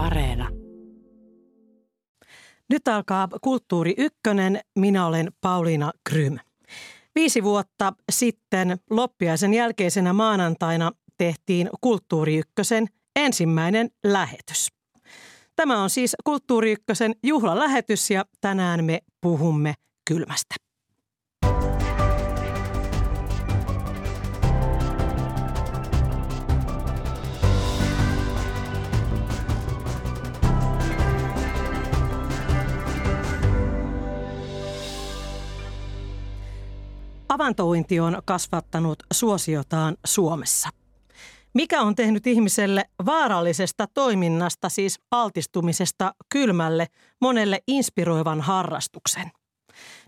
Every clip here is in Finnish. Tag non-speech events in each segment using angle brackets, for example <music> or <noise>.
Areena. Nyt alkaa Kulttuuri Ykkönen. Minä olen Pauliina Krym. Viisi vuotta sitten loppiaisen jälkeisenä maanantaina tehtiin Kulttuuri Ykkösen ensimmäinen lähetys. Tämä on siis Kulttuuri Ykkösen juhlalähetys ja tänään me puhumme kylmästä. Avantouinti on kasvattanut suosiotaan Suomessa. Mikä on tehnyt ihmiselle vaarallisesta toiminnasta, siis altistumisesta kylmälle, monelle inspiroivan harrastuksen?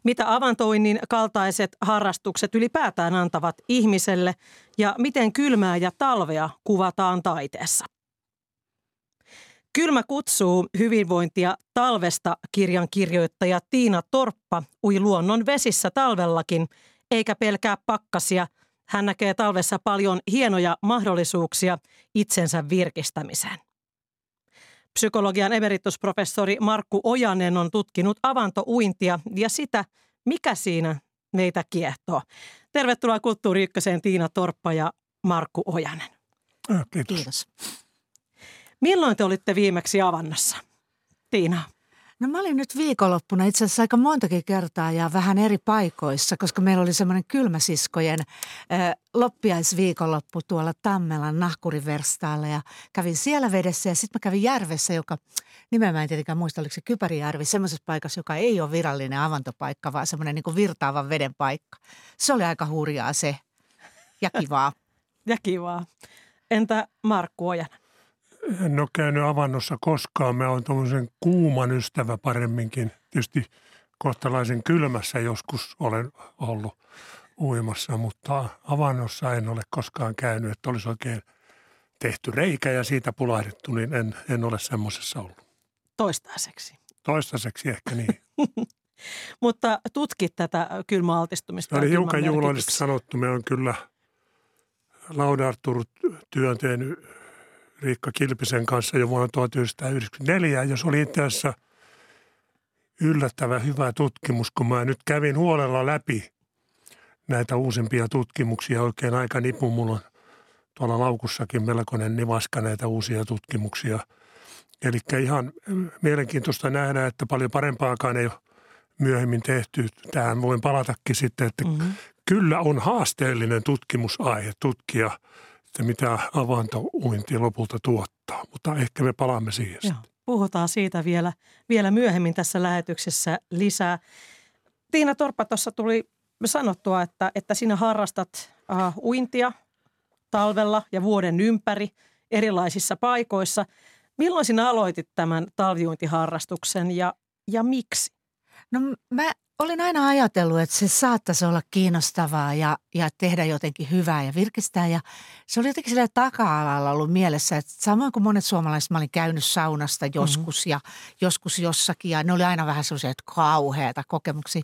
Mitä avantoinnin kaltaiset harrastukset ylipäätään antavat ihmiselle ja miten kylmää ja talvea kuvataan taiteessa? Kylmä kutsuu hyvinvointia talvesta kirjan kirjoittaja Tiina Torppa ui luonnon vesissä talvellakin – eikä pelkää pakkasia. Hän näkee talvessa paljon hienoja mahdollisuuksia itsensä virkistämiseen. Psykologian emeritusprofessori Markku Ojanen on tutkinut avantouintia ja sitä, mikä siinä meitä kiehtoo. Tervetuloa Kulttuuri Ykköseen Tiina Torppa ja Markku Ojanen. Kiitos. Kiitos. Milloin te olitte viimeksi avannossa? Tiina. No mä olin nyt viikonloppuna itse asiassa aika montakin kertaa ja vähän eri paikoissa, koska meillä oli semmoinen kylmäsiskojen äh, loppiaisviikonloppu tuolla Tammelan nahkuriverstaalla ja kävin siellä vedessä ja sitten mä kävin järvessä, joka nimeä mä en tietenkään muista, oliko se Kypärijärvi, semmoisessa paikassa, joka ei ole virallinen avantopaikka, vaan semmoinen niin virtaavan veden paikka. Se oli aika hurjaa se ja kivaa. <laughs> ja kivaa. Entä Markku Ojanen? En ole käynyt avannossa koskaan. Mä oon tuommoisen kuuman ystävä paremminkin. Tietysti kohtalaisen kylmässä joskus olen ollut uimassa, mutta avannossa en ole koskaan käynyt, että olisi oikein tehty reikä ja siitä pulahdettu, niin en, en ole semmoisessa ollut. Toistaiseksi. Toistaiseksi ehkä niin. <laughs> mutta tutkit tätä kylmäaltistumista. Oli hiukan juhlallisesti sanottu. Me on kyllä Laudartur-työn tehnyt Riikka Kilpisen kanssa jo vuonna 1994, jos oli itse asiassa yllättävän hyvä tutkimus, kun mä nyt kävin huolella läpi näitä uusimpia tutkimuksia oikein aika nipu. Mulla on tuolla laukussakin melkoinen nivaska näitä uusia tutkimuksia. Eli ihan mielenkiintoista nähdä, että paljon parempaakaan ei ole myöhemmin tehty. Tähän voin palatakin sitten, että mm-hmm. kyllä on haasteellinen tutkimusaihe tutkia – että mitä avantouinti lopulta tuottaa. Mutta ehkä me palaamme siihen Joo, Puhutaan siitä vielä, vielä myöhemmin tässä lähetyksessä lisää. Tiina Torppa tuossa tuli sanottua, että, että sinä harrastat uh, uintia talvella ja vuoden ympäri erilaisissa paikoissa. Milloin sinä aloitit tämän talviuintiharrastuksen ja, ja miksi? No mä olin aina ajatellut, että se saattaisi olla kiinnostavaa ja, ja tehdä jotenkin hyvää ja virkistää. Ja se oli jotenkin sille taka-alalla ollut mielessä, että samoin kuin monet suomalaiset, mä olin käynyt saunasta mhm. joskus mm-hmm. ja joskus jossakin. Ja ne oli aina vähän sellaisia, että kauheata kokemuksia.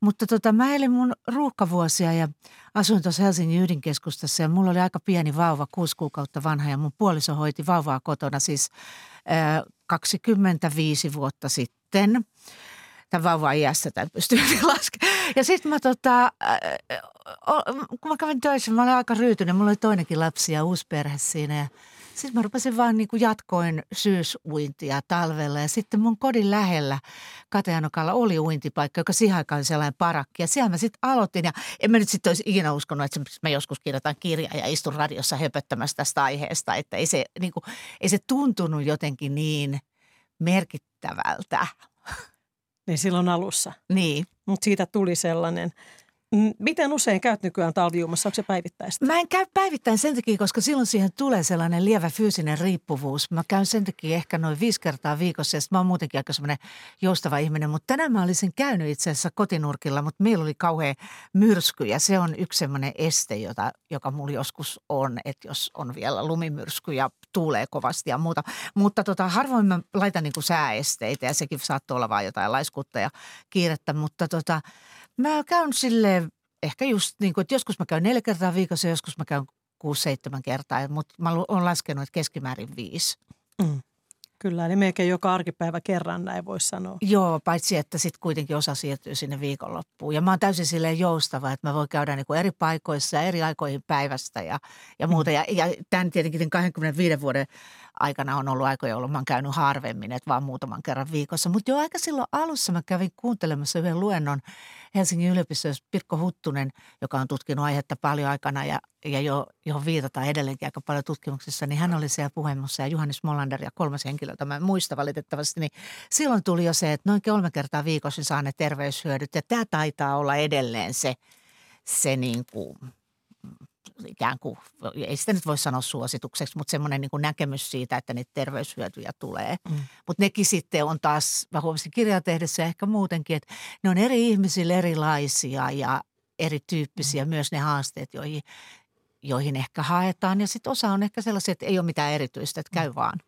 Mutta tota, mä elin mun ruuhkavuosia ja asuin tuossa Helsingin ydinkeskustassa ja mulla oli aika pieni vauva, kuusi kuukautta vanha ja mun puoliso hoiti vauvaa kotona siis äh, 25 vuotta sitten – tämän vauvan iässä tai pystyy <laughs> laskemaan. Ja sitten mä tota, kun mä kävin töissä, mä olin aika ryytynyt. Mulla oli toinenkin lapsi ja uusi perhe siinä ja sitten mä rupesin vaan niin kuin jatkoin syysuintia talvella ja sitten mun kodin lähellä Kateanokalla oli uintipaikka, joka siihen aikaan oli sellainen parakki. Ja siellä mä sitten aloitin ja en mä nyt sitten olisi ikinä uskonut, että mä joskus kirjoitan kirjaa ja istun radiossa höpöttämässä tästä aiheesta. Että ei se, niin kuin, ei se tuntunut jotenkin niin merkittävältä <laughs> niin silloin alussa. Niin. Mutta siitä tuli sellainen. Miten usein käyt nykyään talviumassa? Onko se päivittäistä? Mä en käy päivittäin sen takia, koska silloin siihen tulee sellainen lievä fyysinen riippuvuus. Mä käyn sen takia ehkä noin viisi kertaa viikossa ja mä oon muutenkin aika semmoinen joustava ihminen. Mutta tänään mä olisin käynyt itse asiassa kotinurkilla, mutta meillä oli kauhean myrsky ja se on yksi semmoinen este, jota, joka mulla joskus on, että jos on vielä lumimyrsky ja tuulee kovasti ja muuta. Mutta tota, harvoin mä laitan niin kuin sääesteitä ja sekin saattoi olla vain jotain laiskuutta ja kiirettä, mutta tota, Mä käyn sille ehkä just niin kuin, että joskus mä käyn neljä kertaa viikossa joskus mä käyn kuusi, seitsemän kertaa, mutta mä oon laskenut, että keskimäärin viisi. Mm, Kyllä, eli melkein joka arkipäivä kerran näin voisi sanoa. Joo, paitsi että sitten kuitenkin osa siirtyy sinne viikonloppuun. Ja mä oon täysin silleen joustava, että mä voin käydä niin kuin eri paikoissa ja eri aikoihin päivästä ja, ja muuta. Ja, ja tämän tietenkin 25 vuoden aikana on ollut aikoja, jolloin mä oon käynyt harvemmin, että vaan muutaman kerran viikossa. Mutta jo aika silloin alussa mä kävin kuuntelemassa yhden luennon Helsingin yliopistossa Pirkko Huttunen, joka on tutkinut aihetta paljon aikana ja, ja jo, johon viitataan edelleenkin aika paljon tutkimuksissa, niin hän oli siellä puhemassa ja Juhannes Mollander ja kolmas henkilö, jota mä en muista valitettavasti, niin silloin tuli jo se, että noin kolme kertaa viikossa saa ne terveyshyödyt ja tämä taitaa olla edelleen se, se niin kuin ikään kuin, ei sitä nyt voi sanoa suositukseksi, mutta semmoinen niin näkemys siitä, että niitä terveyshyötyjä tulee. Mm. Mutta nekin sitten on taas, mä huomasin kirjaa tehdessä ja ehkä muutenkin, että ne on eri ihmisille erilaisia ja erityyppisiä mm. myös ne haasteet, joihin, joihin ehkä haetaan. Ja sitten osa on ehkä sellaisia, että ei ole mitään erityistä, että käy mm. vaan.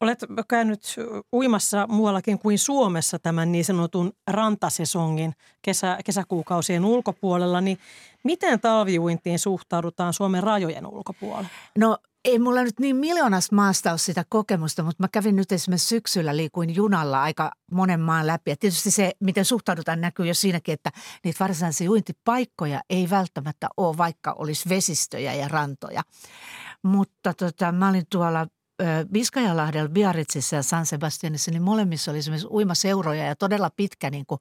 Olet käynyt uimassa muuallakin kuin Suomessa tämän niin sanotun rantasesongin kesä, kesäkuukausien ulkopuolella, niin miten talviuintiin suhtaudutaan Suomen rajojen ulkopuolella? No ei mulla nyt niin miljoonas maasta ole sitä kokemusta, mutta mä kävin nyt esimerkiksi syksyllä liikuin junalla aika monen maan läpi. Ja tietysti se, miten suhtaudutaan, näkyy jo siinäkin, että niitä varsinaisia uintipaikkoja ei välttämättä ole, vaikka olisi vesistöjä ja rantoja. Mutta tota, mä olin tuolla Biskajalahdella, Biarritzissa ja San Sebastianissa, niin molemmissa oli esimerkiksi uimaseuroja ja todella pitkä niin kuin,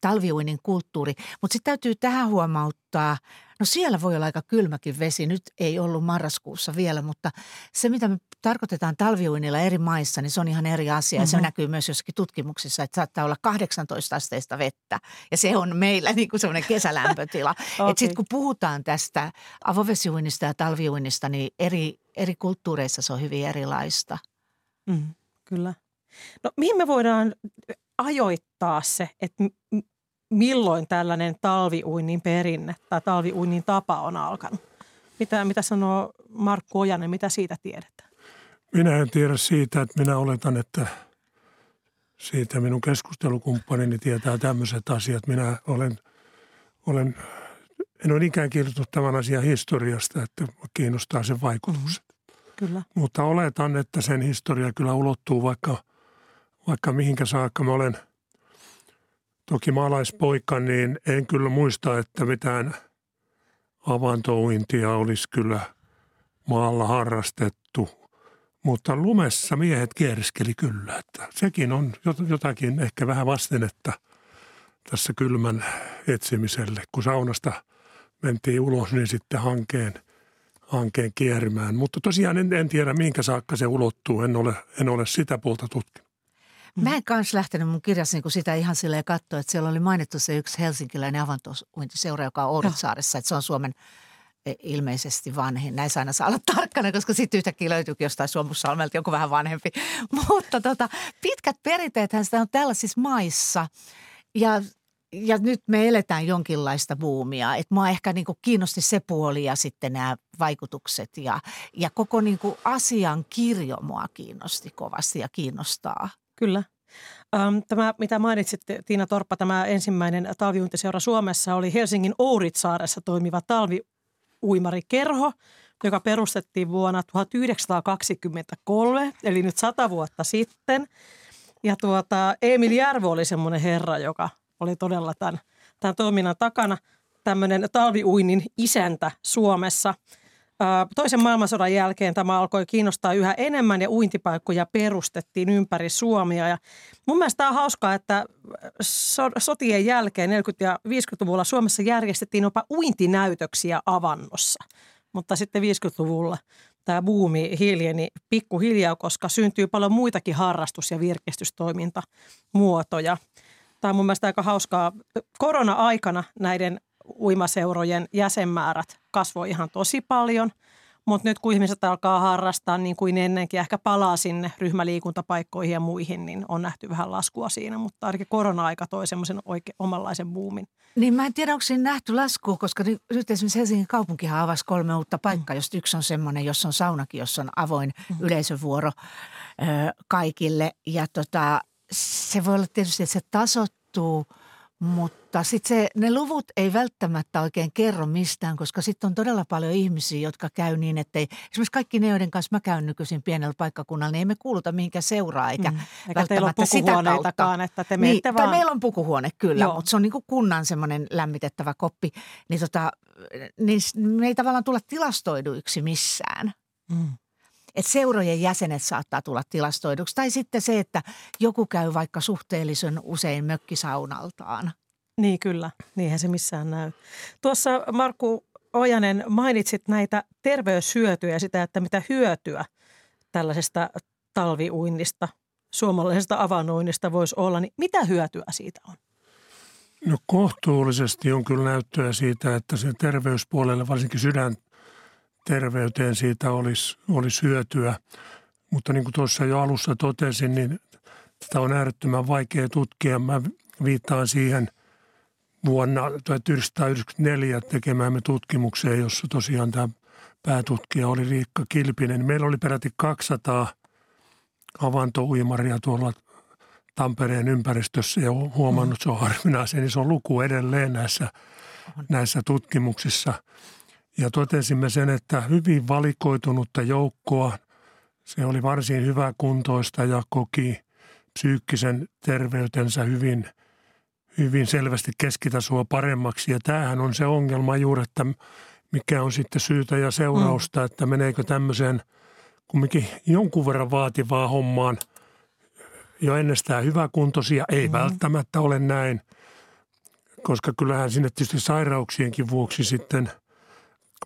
talviuinnin kulttuuri. Mutta sitten täytyy tähän huomauttaa, no siellä voi olla aika kylmäkin vesi. Nyt ei ollut marraskuussa vielä, mutta se mitä me tarkoitetaan talviuinnilla eri maissa, niin se on ihan eri asia. Mm-hmm. Ja se näkyy myös jossakin tutkimuksissa, että saattaa olla 18 asteista vettä. Ja se on meillä niin kuin semmoinen kesälämpötila. <laughs> okay. Sitten kun puhutaan tästä avovesiuinnista ja talviuinnista, niin eri, eri kulttuureissa se on hyvin erilaista. Mm, kyllä. No mihin me voidaan ajoittaa se, että milloin tällainen talviuinnin perinne tai talviuinnin tapa on alkanut? Mitä, mitä sanoo Markku Ojanen, mitä siitä tiedetään? Minä en tiedä siitä, että minä oletan, että siitä minun keskustelukumppanini tietää tämmöiset asiat. Minä olen, olen en ole ikään kirjoittanut tämän asian historiasta, että kiinnostaa sen vaikutukset. Mm, kyllä. Mutta oletan, että sen historia kyllä ulottuu vaikka, vaikka mihinkä saakka. Mä olen toki maalaispoika, niin en kyllä muista, että mitään avantouintia olisi kyllä maalla harrastettu. Mutta lumessa miehet kierskeli kyllä, että sekin on jotakin ehkä vähän vastennetta tässä kylmän etsimiselle. Kun saunasta mentiin ulos, niin sitten hankeen, hankeen kierimään. Mutta tosiaan en, en tiedä, minkä saakka se ulottuu. En ole, en ole sitä puolta tutkinut. Mä en kanssa lähtenyt mun kirjassa niin sitä ihan silleen katsoa, että siellä oli mainittu se yksi helsinkiläinen avantouintiseura, joka on Ouritsaaressa, että se on Suomen e, ilmeisesti vanhin. Näin aina saa olla tarkkana, koska sitten yhtäkkiä löytyykin jostain Suomussalmelta joku vähän vanhempi. <laughs> Mutta tota, pitkät perinteethän sitä on tällaisissa maissa. Ja ja nyt me eletään jonkinlaista buumia. Että mua ehkä niin kuin kiinnosti se puoli ja sitten nämä vaikutukset ja, ja koko niin kuin asian kirjo mua kiinnosti kovasti ja kiinnostaa. Kyllä. Tämä, mitä mainitsit Tiina Torppa, tämä ensimmäinen talviuintiseura Suomessa oli Helsingin Ouritsaaressa toimiva talviuimarikerho, joka perustettiin vuonna 1923, eli nyt sata vuotta sitten. Ja tuota, Emil Järvo oli semmoinen herra, joka oli todella tämän, tämän toiminnan takana tämmöinen talviuinnin isäntä Suomessa. Toisen maailmansodan jälkeen tämä alkoi kiinnostaa yhä enemmän ja uintipaikkoja perustettiin ympäri Suomia. Ja mun mielestä tämä on hauskaa, että sotien jälkeen 40- ja 50-luvulla Suomessa järjestettiin jopa uintinäytöksiä avannossa. Mutta sitten 50-luvulla tämä buumi hiljeni pikkuhiljaa, koska syntyy paljon muitakin harrastus- ja virkistystoimintamuotoja. Tämä on mun mielestä aika hauskaa. Korona-aikana näiden uimaseurojen jäsenmäärät kasvoi ihan tosi paljon, mutta nyt kun ihmiset alkaa harrastaa niin kuin ennenkin, ehkä palaa sinne ryhmäliikuntapaikkoihin ja muihin, niin on nähty vähän laskua siinä, mutta ainakin korona-aika toi semmoisen omanlaisen buumin. Niin mä en tiedä, onko siinä nähty laskua, koska nyt esimerkiksi Helsingin kaupunkihan avasi kolme uutta paikkaa, mm. josta yksi on semmoinen, jossa on saunakin, jossa on avoin mm. yleisövuoro ö, kaikille. Ja tota, se voi olla tietysti, että se tasottuu, Mutta sitten ne luvut ei välttämättä oikein kerro mistään, koska sitten on todella paljon ihmisiä, jotka käy niin, että esimerkiksi kaikki ne, joiden kanssa mä käyn nykyisin pienellä paikkakunnalla, niin emme kuuluta mihinkään seuraa, eikä mm. Eikä teillä ole pukuhuoneitakaan, että te niin, vaan. meillä on pukuhuone kyllä, Joo. mutta se on niin kuin kunnan semmoinen lämmitettävä koppi, niin, tota, niin me ei tavallaan tulla tilastoiduiksi missään. Mm että seurojen jäsenet saattaa tulla tilastoiduksi. Tai sitten se, että joku käy vaikka suhteellisen usein mökkisaunaltaan. Niin kyllä, niinhän se missään näy. Tuossa Markku Ojanen mainitsit näitä terveyshyötyjä sitä, että mitä hyötyä tällaisesta talviuinnista, suomalaisesta avanoinnista voisi olla, niin mitä hyötyä siitä on? No kohtuullisesti on kyllä näyttöä siitä, että se terveyspuolelle, varsinkin sydän terveyteen siitä olisi, olisi hyötyä. Mutta niin kuin tuossa jo alussa totesin, niin tätä on äärettömän vaikea tutkia. Mä viittaan siihen vuonna 1994 tekemäämme tutkimukseen, jossa tosiaan tämä päätutkija oli Riikka Kilpinen. Meillä oli peräti 200 avantouimaria tuolla Tampereen ympäristössä ja huomannut, että se on harvinaisen iso luku edelleen näissä, näissä tutkimuksissa – ja totesimme sen, että hyvin valikoitunutta joukkoa, se oli varsin hyvä kuntoista ja koki psyykkisen terveytensä hyvin, hyvin selvästi keskitasoa paremmaksi. Ja tämähän on se ongelma juuri, että mikä on sitten syytä ja seurausta, mm. että meneekö tämmöiseen kumminkin jonkun verran vaativaa hommaan jo ennestään hyväkuntoisia. Ei mm. välttämättä ole näin, koska kyllähän sinne tietysti sairauksienkin vuoksi sitten –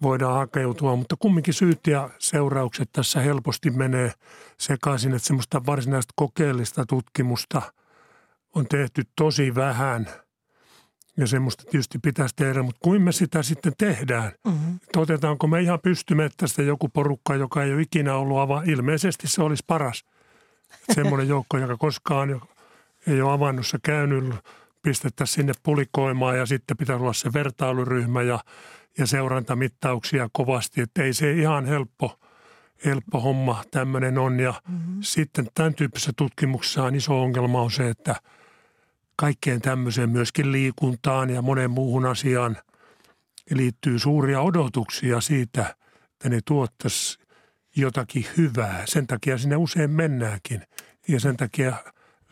voidaan hakeutua, mutta kumminkin syyt ja seuraukset tässä helposti menee sekaisin, että semmoista varsinaista kokeellista tutkimusta on tehty tosi vähän ja semmoista tietysti pitäisi tehdä, mutta kuin me sitä sitten tehdään? Mm-hmm. Otetaanko me ihan pystymettästä joku porukka, joka ei ole ikinä ollut ava? Ilmeisesti se olisi paras. Semmoinen <laughs> joukko, joka koskaan ei ole avannossa käynyt, pistettäisiin sinne pulikoimaan ja sitten pitää olla se vertailuryhmä ja ja seurantamittauksia kovasti, että ei se ihan helppo, helppo homma tämmöinen on. Ja mm-hmm. sitten tämän tyyppisessä tutkimuksessa on iso ongelma on se, että kaikkeen tämmöiseen myöskin liikuntaan ja monen muuhun asiaan liittyy suuria odotuksia siitä, että ne tuottaisi jotakin hyvää. Sen takia sinne usein mennäänkin ja sen takia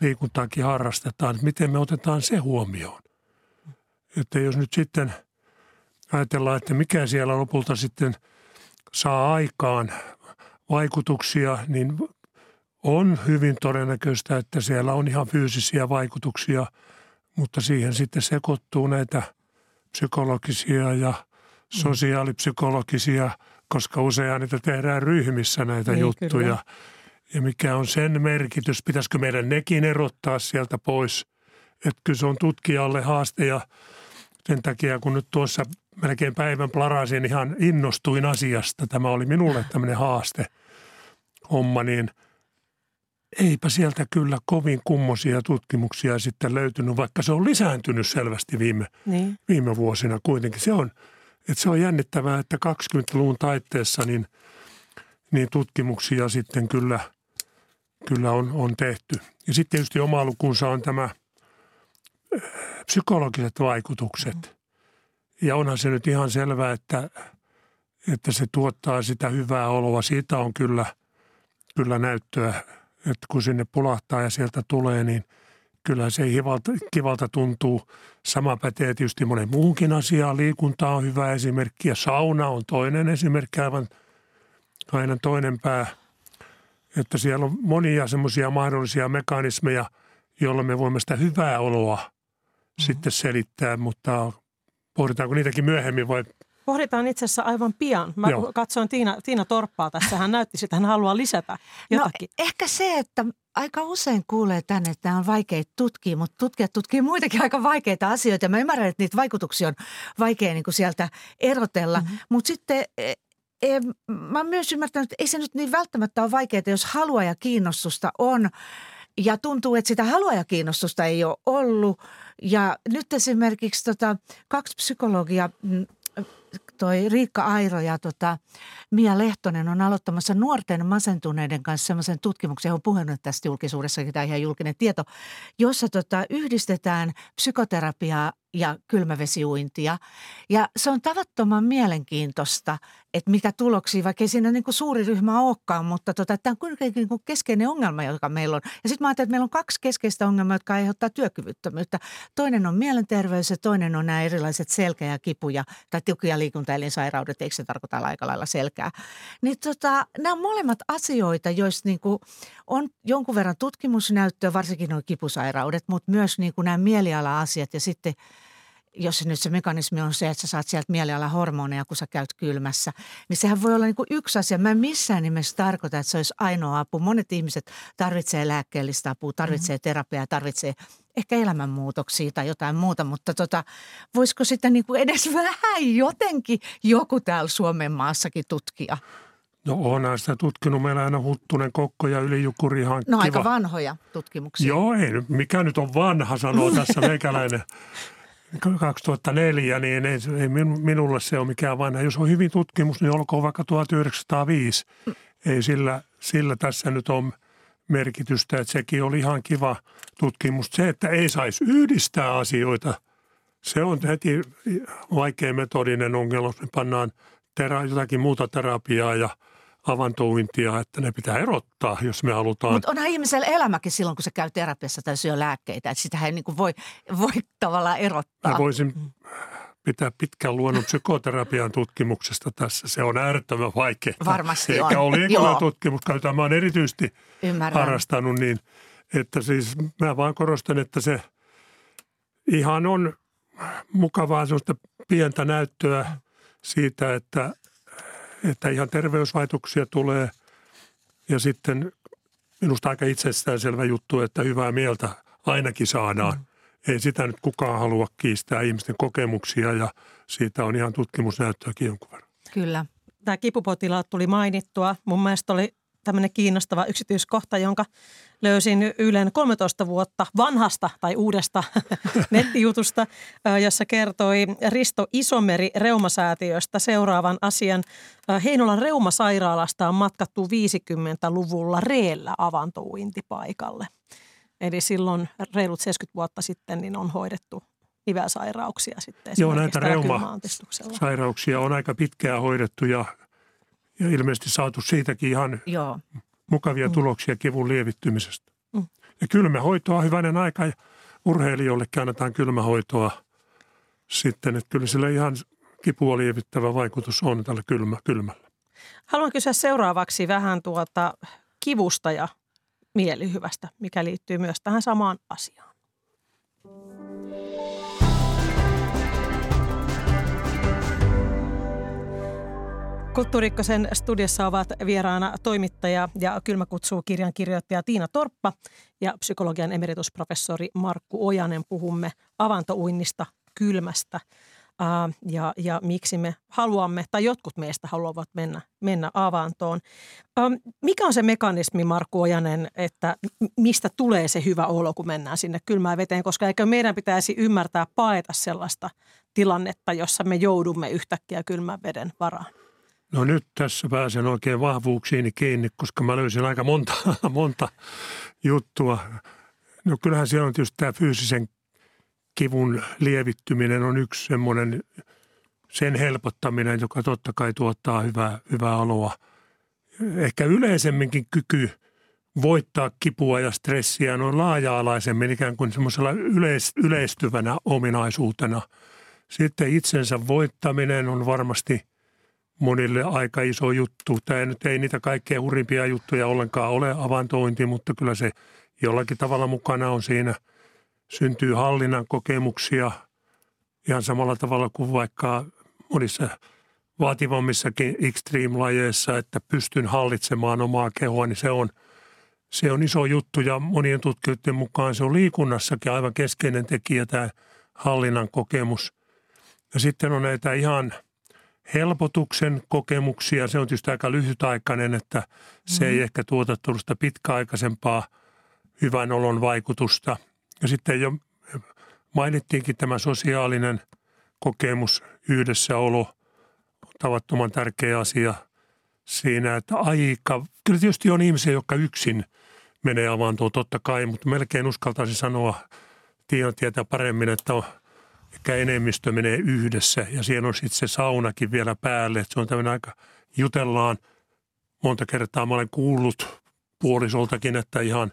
liikuntaakin harrastetaan. Että miten me otetaan se huomioon? Että jos nyt sitten – ajatellaan, että mikä siellä lopulta sitten saa aikaan vaikutuksia, niin on hyvin todennäköistä, että siellä on ihan fyysisiä vaikutuksia, mutta siihen sitten sekoittuu näitä psykologisia ja sosiaalipsykologisia, koska usein niitä tehdään ryhmissä näitä niin, juttuja. Kyllä. Ja mikä on sen merkitys, pitäisikö meidän nekin erottaa sieltä pois. Että kyllä se on tutkijalle haaste ja sen takia, kun nyt tuossa melkein päivän plarasin ihan innostuin asiasta. Tämä oli minulle tämmöinen haaste homma, niin eipä sieltä kyllä kovin kummosia tutkimuksia sitten löytynyt, vaikka se on lisääntynyt selvästi viime, niin. viime vuosina kuitenkin. Se on, että se on jännittävää, että 20-luvun taitteessa niin, niin tutkimuksia sitten kyllä, kyllä on, on tehty. Ja sitten tietysti oma lukunsa on tämä psykologiset vaikutukset. Ja onhan se nyt ihan selvää, että, että se tuottaa sitä hyvää oloa. Siitä on kyllä, kyllä näyttöä, että kun sinne pulahtaa ja sieltä tulee, niin kyllä se kivalta, kivalta tuntuu. Sama pätee tietysti monen muuhunkin asiaan. Liikunta on hyvä esimerkki ja sauna on toinen esimerkki, aivan aina toinen pää. Että siellä on monia semmoisia mahdollisia mekanismeja, joilla me voimme sitä hyvää oloa mm-hmm. sitten selittää, mutta Pohditaanko niitäkin myöhemmin vai? Pohditaan itse asiassa aivan pian. Mä Joo. katsoin Tiina, Tiina Torppaa tässä. Hän näytti että hän haluaa lisätä no, jotakin. No, ehkä se, että aika usein kuulee tänne, että tämä on vaikea tutkia, mutta tutkijat tutkii muitakin aika vaikeita asioita. Mä ymmärrän, että niitä vaikutuksia on vaikea niin kuin sieltä erotella, mm-hmm. mutta sitten e, e, mä oon myös ymmärtänyt, että ei se nyt niin välttämättä ole vaikeaa, jos halua ja kiinnostusta on. Ja tuntuu, että sitä halua ja kiinnostusta ei ole ollut – ja nyt esimerkiksi tota, kaksi psykologia mm, toi Riikka Airo ja tota, Mia Lehtonen on aloittamassa nuorten masentuneiden kanssa semmoisen tutkimuksen, on puhunut tästä julkisuudessakin, tämä ihan julkinen tieto, jossa tota, yhdistetään psykoterapiaa ja kylmävesiuintia. Ja se on tavattoman mielenkiintoista, että mitä tuloksia, vaikka ei siinä niin kuin suuri ryhmä olekaan, mutta tota, tämä on kuitenkin niin kuin keskeinen ongelma, joka meillä on. Ja sitten mä ajattelin, että meillä on kaksi keskeistä ongelmaa, jotka aiheuttaa työkyvyttömyyttä. Toinen on mielenterveys ja toinen on nämä erilaiset selkä- ja kipuja tai tiukkia liikuntaelinsairaudet, eikö se tarkoita aika lailla selkää. Niin tota, nämä on molemmat asioita, joista niin kuin on jonkun verran tutkimusnäyttöä, varsinkin nuo kipusairaudet, mutta myös niin kuin nämä mieliala-asiat ja sitten – jos se nyt se mekanismi on se, että sä saat sieltä mielialahormoneja, kun sä käyt kylmässä, niin sehän voi olla niin kuin yksi asia. Mä en missään nimessä tarkoita, että se olisi ainoa apu. Monet ihmiset tarvitsee lääkkeellistä apua, tarvitsee mm-hmm. terapiaa, tarvitsee ehkä elämänmuutoksia tai jotain muuta, mutta tota, voisiko sitä niin kuin edes <laughs> vähän jotenkin joku täällä Suomen maassakin tutkia? No onhan sitä tutkinut meillä aina Huttunen, Kokko ja Ylijukuri ihan No kiva. aika vanhoja tutkimuksia. Joo, ei, mikä nyt on vanha, sanoo tässä <laughs> meikäläinen. 2004, niin ei, ei minulle se ole mikään vanha. Jos on hyvin tutkimus, niin olkoon vaikka 1905. Ei sillä, sillä tässä nyt on merkitystä, että sekin oli ihan kiva tutkimus. Se, että ei saisi yhdistää asioita, se on heti vaikea metodinen ongelma, jos me pannaan tera, jotakin muuta terapiaa ja – avantouintia, että ne pitää erottaa, jos me halutaan. Mutta onhan ihmisellä elämäkin silloin, kun se käy terapiassa tai syö lääkkeitä, että sitä ei niin voi, voi tavallaan erottaa. Mä voisin pitää pitkän luonnon psykoterapian tutkimuksesta tässä. Se on äärettömän vaikea. Varmasti Eikä on. ole tutkimus, jota mä oon erityisesti Ymmärrän. harrastanut, niin että siis mä vaan korostan, että se ihan on mukavaa sellaista pientä näyttöä siitä, että että ihan terveysvaikutuksia tulee. Ja sitten minusta aika itsestäänselvä juttu, että hyvää mieltä ainakin saadaan. Mm. Ei sitä nyt kukaan halua kiistää ihmisten kokemuksia ja siitä on ihan tutkimusnäyttöäkin jonkun verran. Kyllä. Tämä kipupotilaat tuli mainittua. Mun mielestä oli tämmöinen kiinnostava yksityiskohta, jonka löysin Ylen 13 vuotta vanhasta tai uudesta <laughs> nettijutusta, jossa kertoi Risto Isomeri Reumasäätiöstä seuraavan asian. Heinolan reumasairaalasta on matkattu 50-luvulla reellä avantouintipaikalle. Eli silloin reilut 70 vuotta sitten niin on hoidettu nivelsairauksia sitten Joo, näitä reumasairauksia on aika pitkään hoidettu ja ja ilmeisesti saatu siitäkin ihan Joo. mukavia mm. tuloksia kivun lievittymisestä. Mm. Ja kylmähoitoa on hyvänen aika ja urheilijoille annetaan kylmähoitoa sitten, että kyllä sillä ihan kipua lievittävä vaikutus on tällä kylmä, kylmällä. Haluan kysyä seuraavaksi vähän tuota kivusta ja mielihyvästä, mikä liittyy myös tähän samaan asiaan. Kulttuurikkosen studiossa ovat vieraana toimittaja ja kylmäkutsuu kirjan kirjoittaja Tiina Torppa ja psykologian emeritusprofessori Markku Ojanen. Puhumme avantouinnista, kylmästä ja, ja miksi me haluamme, tai jotkut meistä haluavat mennä, mennä avantoon. mikä on se mekanismi, Markku Ojanen, että mistä tulee se hyvä olo, kun mennään sinne kylmään veteen? Koska eikö meidän pitäisi ymmärtää paeta sellaista tilannetta, jossa me joudumme yhtäkkiä kylmän veden varaan? No nyt tässä pääsen oikein vahvuuksiini kiinni, koska mä löysin aika monta, <laughs> monta juttua. No kyllähän siellä on tietysti tämä fyysisen kivun lievittyminen on yksi semmoinen, sen helpottaminen, joka totta kai tuottaa hyvää, hyvää oloa. Ehkä yleisemminkin kyky voittaa kipua ja stressiä on laaja-alaisemmin ikään kuin semmoisella yleis, yleistyvänä ominaisuutena. Sitten itsensä voittaminen on varmasti – monille aika iso juttu. Tämä nyt ei niitä kaikkein hurimpia juttuja ollenkaan ole avantointi, mutta kyllä se jollakin tavalla mukana on siinä. Syntyy hallinnan kokemuksia ihan samalla tavalla kuin vaikka monissa vaativammissakin extreme-lajeissa, että pystyn hallitsemaan omaa kehoa, niin se on, se on iso juttu ja monien tutkijoiden mukaan se on liikunnassakin aivan keskeinen tekijä tämä hallinnan kokemus. Ja sitten on näitä ihan – helpotuksen kokemuksia. Se on tietysti aika lyhytaikainen, että se mm. ei ehkä tuota tuollaista pitkäaikaisempaa hyvän olon vaikutusta. Ja sitten jo mainittiinkin tämä sosiaalinen kokemus, yhdessäolo, tavattoman tärkeä asia siinä, että aika, kyllä tietysti on ihmisiä, jotka yksin menee avantoon totta kai, mutta melkein uskaltaisin sanoa, Tiina tietää paremmin, että on, ehkä enemmistö menee yhdessä ja siellä on sitten se saunakin vielä päälle, että se on tämmöinen aika, jutellaan monta kertaa, mä olen kuullut puolisoltakin, että ihan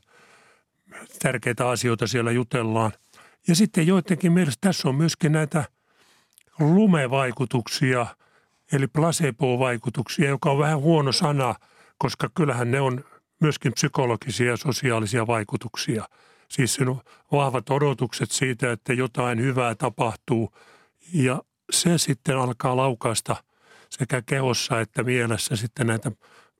tärkeitä asioita siellä jutellaan. Ja sitten joidenkin mielestä tässä on myöskin näitä lumevaikutuksia, eli placebo-vaikutuksia, joka on vähän huono sana, koska kyllähän ne on myöskin psykologisia ja sosiaalisia vaikutuksia. Siis siinä on vahvat odotukset siitä, että jotain hyvää tapahtuu. Ja se sitten alkaa laukaista sekä kehossa että mielessä sitten näitä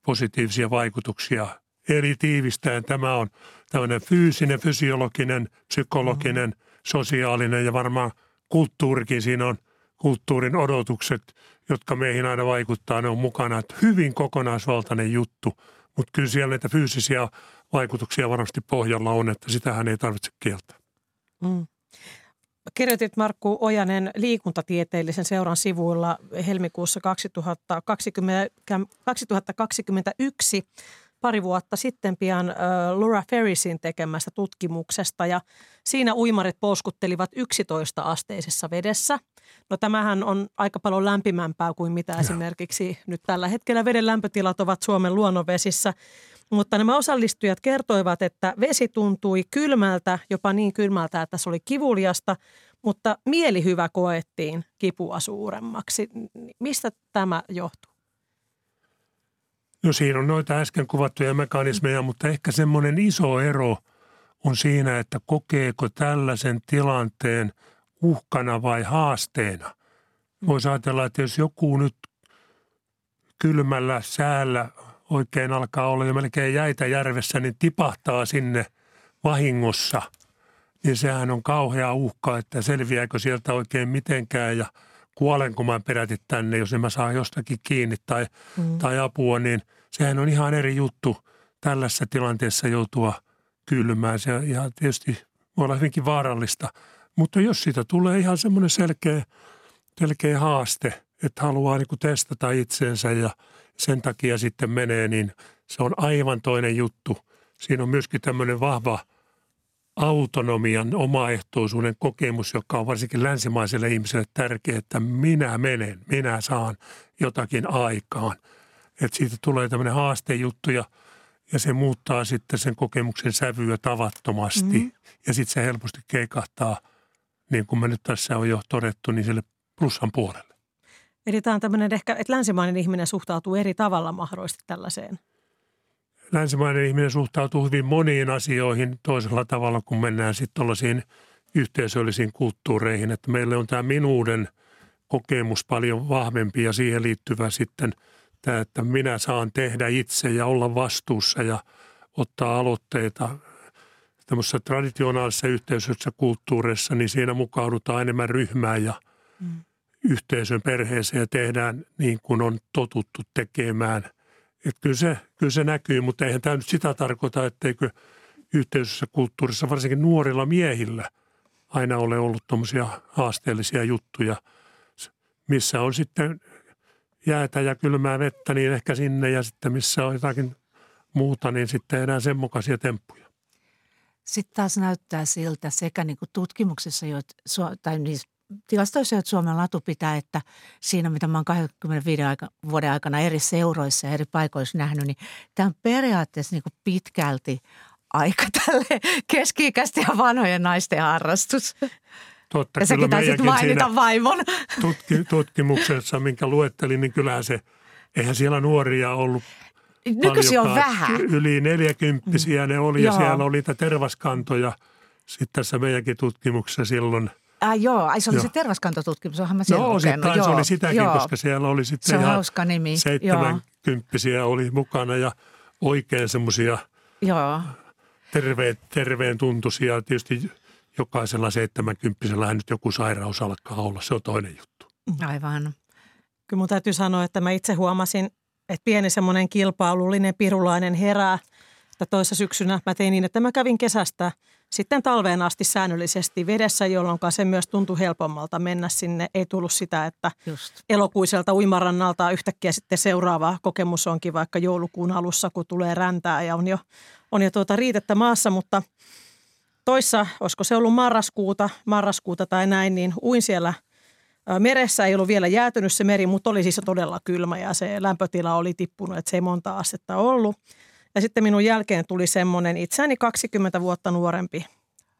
positiivisia vaikutuksia. Eri tiivistäen tämä on tämmöinen fyysinen, fysiologinen, psykologinen, sosiaalinen ja varmaan kulttuurikin. Siinä on kulttuurin odotukset, jotka meihin aina vaikuttaa, ne on mukana. Että hyvin kokonaisvaltainen juttu, mutta kyllä siellä näitä fyysisiä vaikutuksia varmasti pohjalla on, että sitähän ei tarvitse kieltää. Mm. Kirjoitit Markku Ojanen liikuntatieteellisen seuran sivuilla helmikuussa 2020, 2021 pari vuotta sitten pian Laura Ferrisin tekemästä tutkimuksesta ja siinä uimarit pouskuttelivat 11 asteisessa vedessä. No tämähän on aika paljon lämpimämpää kuin mitä ja. esimerkiksi nyt tällä hetkellä veden lämpötilat ovat Suomen luonnonvesissä. Mutta nämä osallistujat kertoivat, että vesi tuntui kylmältä, jopa niin kylmältä, että se oli kivuliasta, mutta mielihyvä koettiin kipua suuremmaksi. Mistä tämä johtuu? No siinä on noita äsken kuvattuja mekanismeja, mutta ehkä semmoinen iso ero on siinä, että kokeeko tällaisen tilanteen uhkana vai haasteena. Voisi ajatella, että jos joku nyt kylmällä säällä oikein alkaa olla jo melkein jäitä järvessä, niin tipahtaa sinne vahingossa, niin sehän on kauhea uhka, että selviääkö sieltä oikein mitenkään ja kuolenko mä peräti tänne, jos en mä saa jostakin kiinni tai, mm. tai apua, niin sehän on ihan eri juttu tällaisessa tilanteessa joutua kylmään. Se, ja tietysti voi olla hyvinkin vaarallista, mutta jos siitä tulee ihan semmoinen selkeä, selkeä haaste, että haluaa niin kuin testata itseensä ja – sen takia sitten menee, niin se on aivan toinen juttu. Siinä on myöskin tämmöinen vahva autonomian, omaehtoisuuden kokemus, joka on varsinkin länsimaiselle ihmiselle tärkeä, että minä menen, minä saan jotakin aikaan. Että siitä tulee tämmöinen haastejuttu ja, ja se muuttaa sitten sen kokemuksen sävyä tavattomasti. Mm-hmm. Ja sitten se helposti keikahtaa, niin kuin me nyt tässä on jo todettu, niin sille plussan puolelle. Eli tämä on tämmöinen ehkä, että länsimainen ihminen suhtautuu eri tavalla mahdollisesti tällaiseen. Länsimainen ihminen suhtautuu hyvin moniin asioihin toisella tavalla, kun mennään sitten tuollaisiin yhteisöllisiin kulttuureihin. Että meille on tämä minuuden kokemus paljon vahvempi ja siihen liittyvä sitten tämä, että minä saan tehdä itse ja olla vastuussa ja ottaa aloitteita. Tämmöisessä traditionaalisessa yhteisössä kulttuureissa, niin siinä mukaudutaan enemmän ryhmään ja mm yhteisön perheeseen ja tehdään niin kuin on totuttu tekemään. Että kyllä, se, kyllä se näkyy, mutta eihän tämä nyt sitä tarkoita, etteikö yhteisössä kulttuurissa, varsinkin nuorilla miehillä, aina ole ollut tuommoisia haasteellisia juttuja, missä on sitten jäätä ja kylmää vettä, niin ehkä sinne ja sitten missä on jotakin muuta, niin sitten enää sen mukaisia temppuja. Sitten taas näyttää siltä sekä niin kuin tutkimuksessa, tai niissä tilastoissa, että Suomen latu pitää, että siinä mitä mä oon 25 aika, vuoden aikana eri seuroissa ja eri paikoissa nähnyt, niin tämä on periaatteessa niin pitkälti aika <laughs> tälle keski-ikäisten ja vanhojen naisten harrastus. Totta, ja säkin taisit mainita vaimon. Tutki, tutkimuksessa, minkä luettelin, niin kyllähän se, eihän siellä nuoria ollut Nykyisin on vähän. Yli neljäkymppisiä ne oli ja Joo. siellä oli niitä tervaskantoja. Sitten tässä meidänkin tutkimuksessa silloin – Äh, joo, ai se oli joo. se tervaskantotutkimus, onhan mä sen No osittain joo, se oli sitäkin, joo. koska siellä oli sitten se on hauska nimi. seitsemänkymppisiä oli mukana ja oikein semmoisia terveen, terveen tuntuisia. Tietysti jokaisella seitsemänkymppisellä nyt joku sairaus alkaa olla, se on toinen juttu. Aivan. Kyllä mun täytyy sanoa, että mä itse huomasin, että pieni semmoinen kilpailullinen pirulainen herää Että toissa syksynä mä tein niin, että mä kävin kesästä sitten talveen asti säännöllisesti vedessä, jolloin se myös tuntui helpommalta mennä sinne. Ei tullut sitä, että Just. elokuiselta uimarannalta yhtäkkiä sitten seuraava kokemus onkin vaikka joulukuun alussa, kun tulee räntää ja on jo, on jo tuota riitettä maassa, mutta toissa, olisiko se ollut marraskuuta, marraskuuta tai näin, niin uin siellä – Meressä ei ollut vielä jäätynyt se meri, mutta oli siis todella kylmä ja se lämpötila oli tippunut, että se ei monta astetta ollut. Ja sitten minun jälkeen tuli semmoinen itseäni 20 vuotta nuorempi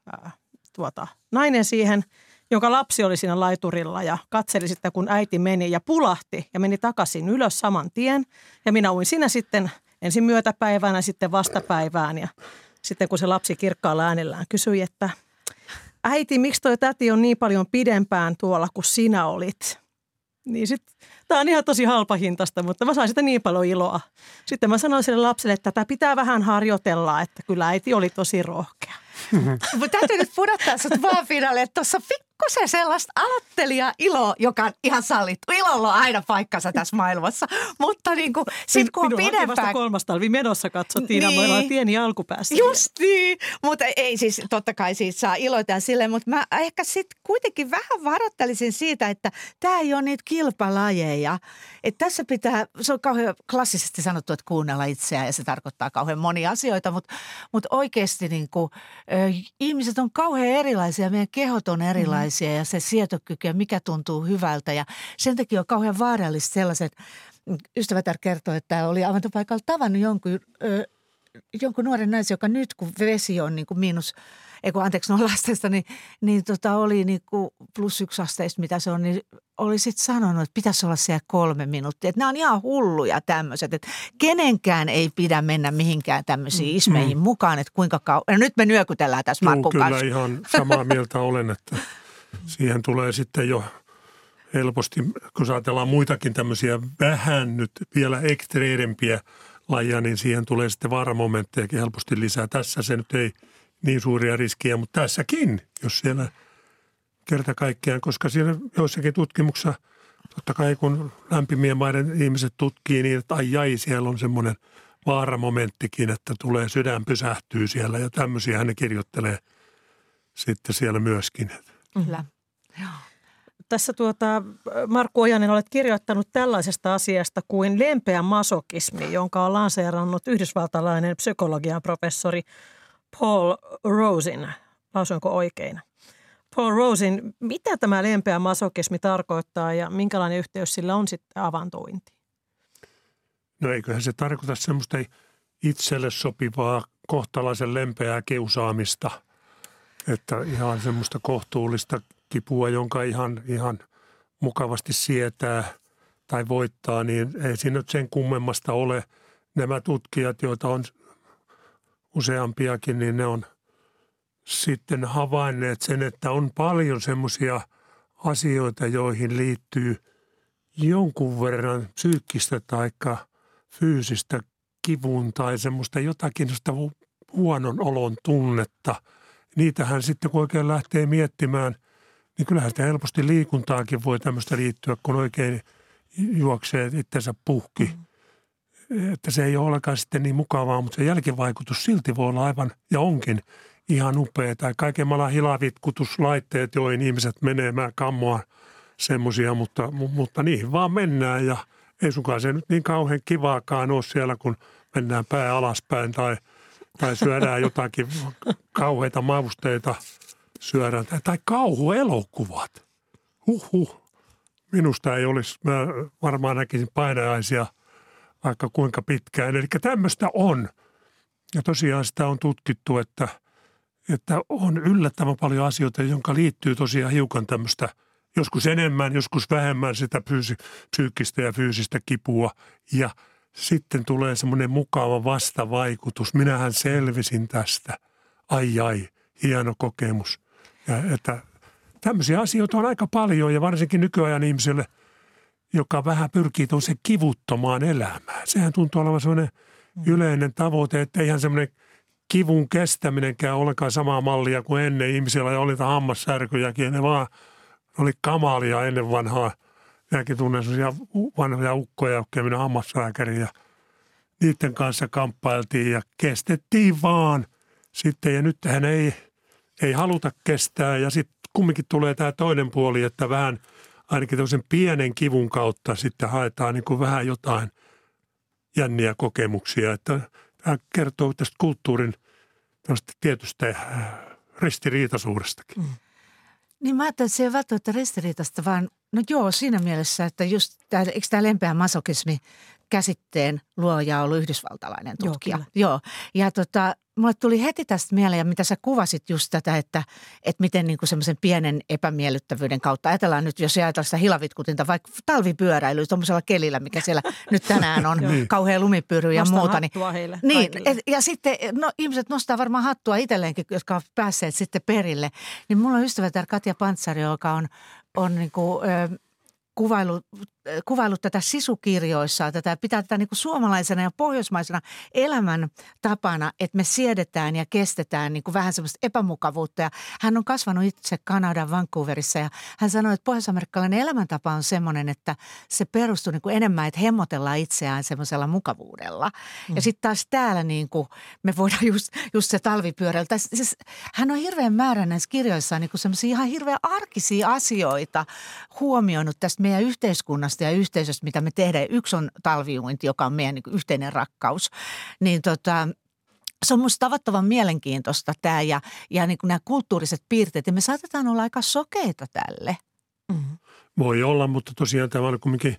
ää, tuota, nainen siihen, jonka lapsi oli siinä laiturilla ja katseli sitten, kun äiti meni ja pulahti ja meni takaisin ylös saman tien. Ja minä uin siinä sitten ensin myötäpäivänä, sitten vastapäivään ja sitten kun se lapsi kirkkaalla äänellään kysyi, että äiti, miksi toi täti on niin paljon pidempään tuolla kuin sinä olit? Niin sit, tää on ihan tosi halpahintasta, mutta mä sain sitä niin paljon iloa. Sitten mä sanoin sille lapselle, että tätä pitää vähän harjoitella, että kyllä äiti oli tosi rohkea. Mutta <laughs> täytyy nyt pudottaa sut vaan finalle, että tuossa pikkusen sellaista aloittelija ilo, joka on ihan sallittu. Ilolla on aina paikkansa tässä maailmassa. <laughs> Mutta niin kuin, sit kun on pidempään... vasta kolmas talvi menossa katsottiin, niin. me pieni alkupäässä. Just niin, mutta ei siis totta kai siitä saa iloita sille, mutta mä ehkä sitten kuitenkin vähän varoittelisin siitä, että tämä ei ole niitä kilpalajeja. Että tässä pitää, se on kauhean klassisesti sanottu, että kuunnella itseään ja se tarkoittaa kauhean monia asioita, mutta, mutta oikeasti niin kuin, ihmiset on kauhean erilaisia, meidän kehot on erilaisia mm. Ja se sietokyky ja mikä tuntuu hyvältä. Ja sen takia on kauhean vaarallista sellaiset, ystävätär kertoi, että oli avantopaikalla tavannut jonkun, ö, jonkun nuoren naisen, joka nyt kun vesi on niin kuin miinus – ei kun anteeksi noin lastesta, niin, niin tota oli niin kuin plus yksi asteista, mitä se on, niin oli sitten sanonut, että pitäisi olla siellä kolme minuuttia. Että nämä on ihan hulluja tämmöiset, että kenenkään ei pidä mennä mihinkään tämmöisiin mm. ismeihin mm. mukaan, että kuinka kauan. No nyt me nyökytellään tässä Markun kyllä kanssa. ihan samaa mieltä olen, että <laughs> siihen tulee sitten jo helposti, kun ajatellaan muitakin tämmöisiä vähän nyt vielä ekstreempiä lajia, niin siihen tulee sitten vaaramomenttejakin helposti lisää. Tässä se nyt ei – niin suuria riskejä, mutta tässäkin, jos siellä kerta kaikkiaan, koska siellä joissakin tutkimuksissa, totta kai kun lämpimien maiden ihmiset tutkii niin, että ai ai, siellä on semmoinen vaaramomenttikin, että tulee sydän pysähtyy siellä ja tämmöisiä hän kirjoittelee sitten siellä myöskin. Kyllä, joo. Tässä tuota, Markku Ojanen, olet kirjoittanut tällaisesta asiasta kuin lempeä masokismi, jonka on lanseerannut yhdysvaltalainen psykologian professori Paul Rosin, lausuinko oikein? Paul Rosin, mitä tämä lempeä masokismi tarkoittaa ja minkälainen yhteys sillä on sitten avantointiin? No eiköhän se tarkoita semmoista itselle sopivaa kohtalaisen lempeää kiusaamista, että ihan semmoista kohtuullista kipua, jonka ihan, ihan mukavasti sietää tai voittaa, niin ei siinä nyt sen kummemmasta ole. Nämä tutkijat, joita on useampiakin, niin ne on sitten havainneet sen, että on paljon semmoisia asioita, joihin liittyy jonkun verran psyykkistä tai fyysistä kivun tai semmoista jotakin sitä huonon olon tunnetta. Niitähän sitten kun oikein lähtee miettimään, niin kyllähän sitä helposti liikuntaakin voi tämmöistä liittyä, kun oikein juoksee itsensä puhki. Mm että se ei ole ollenkaan sitten niin mukavaa, mutta se jälkivaikutus silti voi olla aivan, ja onkin ihan upea. Tai kaiken maailman hilavitkutuslaitteet, joihin ihmiset menee, mä kammoa semmoisia, mutta, mutta niihin vaan mennään ja ei sukaan se nyt niin kauhean kivaakaan ole siellä, kun mennään pää alaspäin tai, tai syödään jotakin kauheita mausteita syödään. Tai, tai kauhuelokuvat. Huhhuh. Minusta ei olisi, mä varmaan näkisin painajaisia – vaikka kuinka pitkään. Eli tämmöistä on. Ja tosiaan sitä on tutkittu, että, että on yllättävän paljon asioita, jonka liittyy tosiaan hiukan tämmöistä joskus enemmän, joskus vähemmän sitä psyykkistä ja fyysistä kipua. Ja sitten tulee semmoinen mukava vastavaikutus. Minähän selvisin tästä. Ai ai, hieno kokemus. Ja että tämmöisiä asioita on aika paljon ja varsinkin nykyajan ihmiselle – joka vähän pyrkii tuollaiseen kivuttomaan elämään. Sehän tuntuu olevan sellainen mm. yleinen tavoite, että eihän semmoinen kivun kestäminenkään olekaan samaa mallia kuin ennen. Ihmisillä oli hammassärkyjäkin, ne vaan oli kamalia ennen vanhaa. Minäkin tunnen sellaisia vanhoja ukkoja, jotka minä hammaslääkäriin ja niiden kanssa kamppailtiin ja kestettiin vaan sitten. Ja nyt hän ei, ei haluta kestää ja sitten kumminkin tulee tämä toinen puoli, että vähän ainakin tämmöisen pienen kivun kautta sitten haetaan niin kuin vähän jotain jänniä kokemuksia. Että tämä kertoo tästä kulttuurin tietystä ristiriitaisuudestakin. Mm. Niin mä ajattelin, että se ei välttämättä ristiriitasta, vaan no joo, siinä mielessä, että just tämä, eikö tämä lempeä masokismi käsitteen luoja ollut yhdysvaltalainen tutkija. Joo, joo. Ja tota, mulle tuli heti tästä mieleen, ja mitä sä kuvasit just tätä, että, että miten niin kuin semmoisen pienen epämiellyttävyyden kautta, ajatellaan nyt, jos ajatellaan sitä hilavitkutinta, vaikka talvipyöräily tuommoisella kelillä, mikä siellä <laughs> nyt tänään on, kauhean lumipyry ja Nostan muuta. Niin, heille niin et, ja sitten no, ihmiset nostaa varmaan hattua itselleenkin, jotka ovat päässeet sitten perille. Niin mulla on ystävä Katja Pantsari, joka on, on niin kuin, ö, kuvailu, kuvailut tätä sisukirjoissa, tätä pitää tätä niin kuin suomalaisena ja pohjoismaisena elämän tapana, että me siedetään ja kestetään niin kuin vähän semmoista epämukavuutta. Ja hän on kasvanut itse Kanadan Vancouverissa ja hän sanoi, että pohjoisamerikkalainen elämäntapa on semmoinen, että se perustuu niin kuin enemmän, että hemmotellaan itseään semmoisella mukavuudella. Mm. Ja sitten taas täällä niin kuin me voidaan just, just se talvipyöräiltä. Siis, hän on hirveän määrän näissä kirjoissaan niin semmoisia ihan hirveän arkisia asioita huomioinut tästä meidän yhteiskunnasta ja yhteisöstä, mitä me tehdään. Yksi on talviuinti, joka on meidän niin yhteinen rakkaus. Niin tota, se on minusta tavattoman mielenkiintoista tämä ja, ja niin kuin nämä kulttuuriset piirteet. Ja me saatetaan olla aika sokeita tälle. Mm-hmm. Voi olla, mutta tosiaan tämä on kuitenkin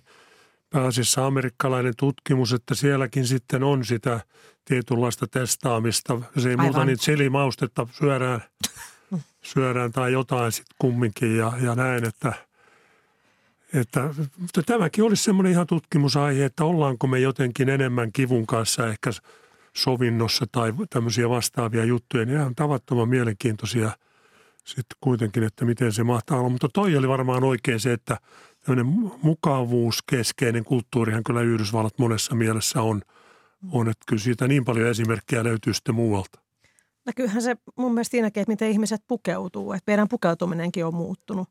pääasiassa amerikkalainen tutkimus, että sielläkin sitten on sitä tietynlaista testaamista. Se ei Aivan. muuta niitä chilimaustetta syödään, <laughs> syödään tai jotain sitten kumminkin ja, ja näin, että – että, mutta tämäkin olisi semmoinen ihan tutkimusaihe, että ollaanko me jotenkin enemmän kivun kanssa ehkä sovinnossa tai tämmöisiä vastaavia juttuja. Niin ihan tavattoman mielenkiintoisia sitten kuitenkin, että miten se mahtaa olla. Mutta toi oli varmaan oikein se, että tämmöinen mukavuuskeskeinen kulttuurihan kyllä Yhdysvallat monessa mielessä on, on. Että kyllä siitä niin paljon esimerkkejä löytyy sitten muualta. No kyllähän se mun mielestä siinäkin, että miten ihmiset pukeutuu. Että meidän pukeutuminenkin on muuttunut.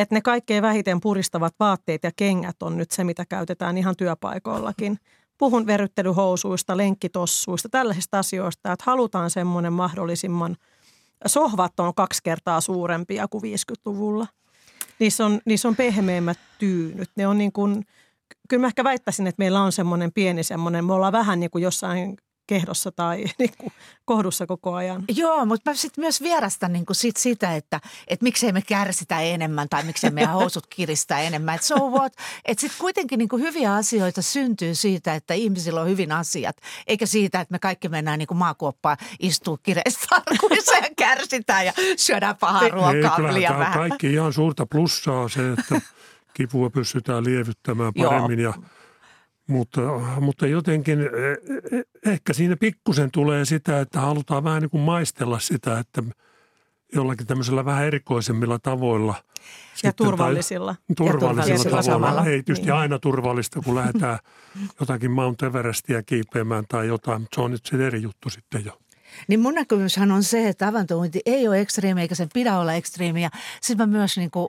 Että ne kaikkein vähiten puristavat vaatteet ja kengät on nyt se, mitä käytetään ihan työpaikoillakin. Puhun verryttelyhousuista, lenkkitossuista, tällaisista asioista, että halutaan semmoinen mahdollisimman, sohvat on kaksi kertaa suurempia kuin 50-luvulla. Niissä on, niissä on pehmeämmät tyynyt. Ne on niin kuin, kyllä mä ehkä väittäisin, että meillä on semmoinen pieni semmoinen, me ollaan vähän niin kuin jossain kehdossa tai <laughs> niin kuin kohdussa koko ajan. Joo, mutta mä sitten myös vierastan niin kuin sit sitä, että et miksei me kärsitä enemmän tai miksei meidän housut kiristää enemmän. Että so what? Että sitten kuitenkin niin kuin hyviä asioita syntyy siitä, että ihmisillä on hyvin asiat, eikä siitä, että me kaikki mennään niin kuin maakuoppaan istuu kireistarkuissa ja kärsitään ja syödään pahaa ruokaa ei, liian vähän. kaikki ihan suurta plussaa se, että kipua pystytään lievyttämään paremmin Joo. ja mutta, mutta jotenkin e, e, ehkä siinä pikkusen tulee sitä, että halutaan vähän niin kuin maistella sitä, että jollakin tämmöisellä vähän erikoisemmilla tavoilla. Ja turvallisilla. Tai, turvallisilla, ja turvallisilla tavoilla. Ei tietysti niin. aina turvallista, kun lähdetään <laughs> jotakin Mount Everestia kiipeämään tai jotain. Se on nyt se eri juttu sitten jo. Niin mun näkemyshän on se, että avantouinti ei ole ekstriimi eikä sen pidä olla ekstriimi. Ja sitten mä myös niin kuin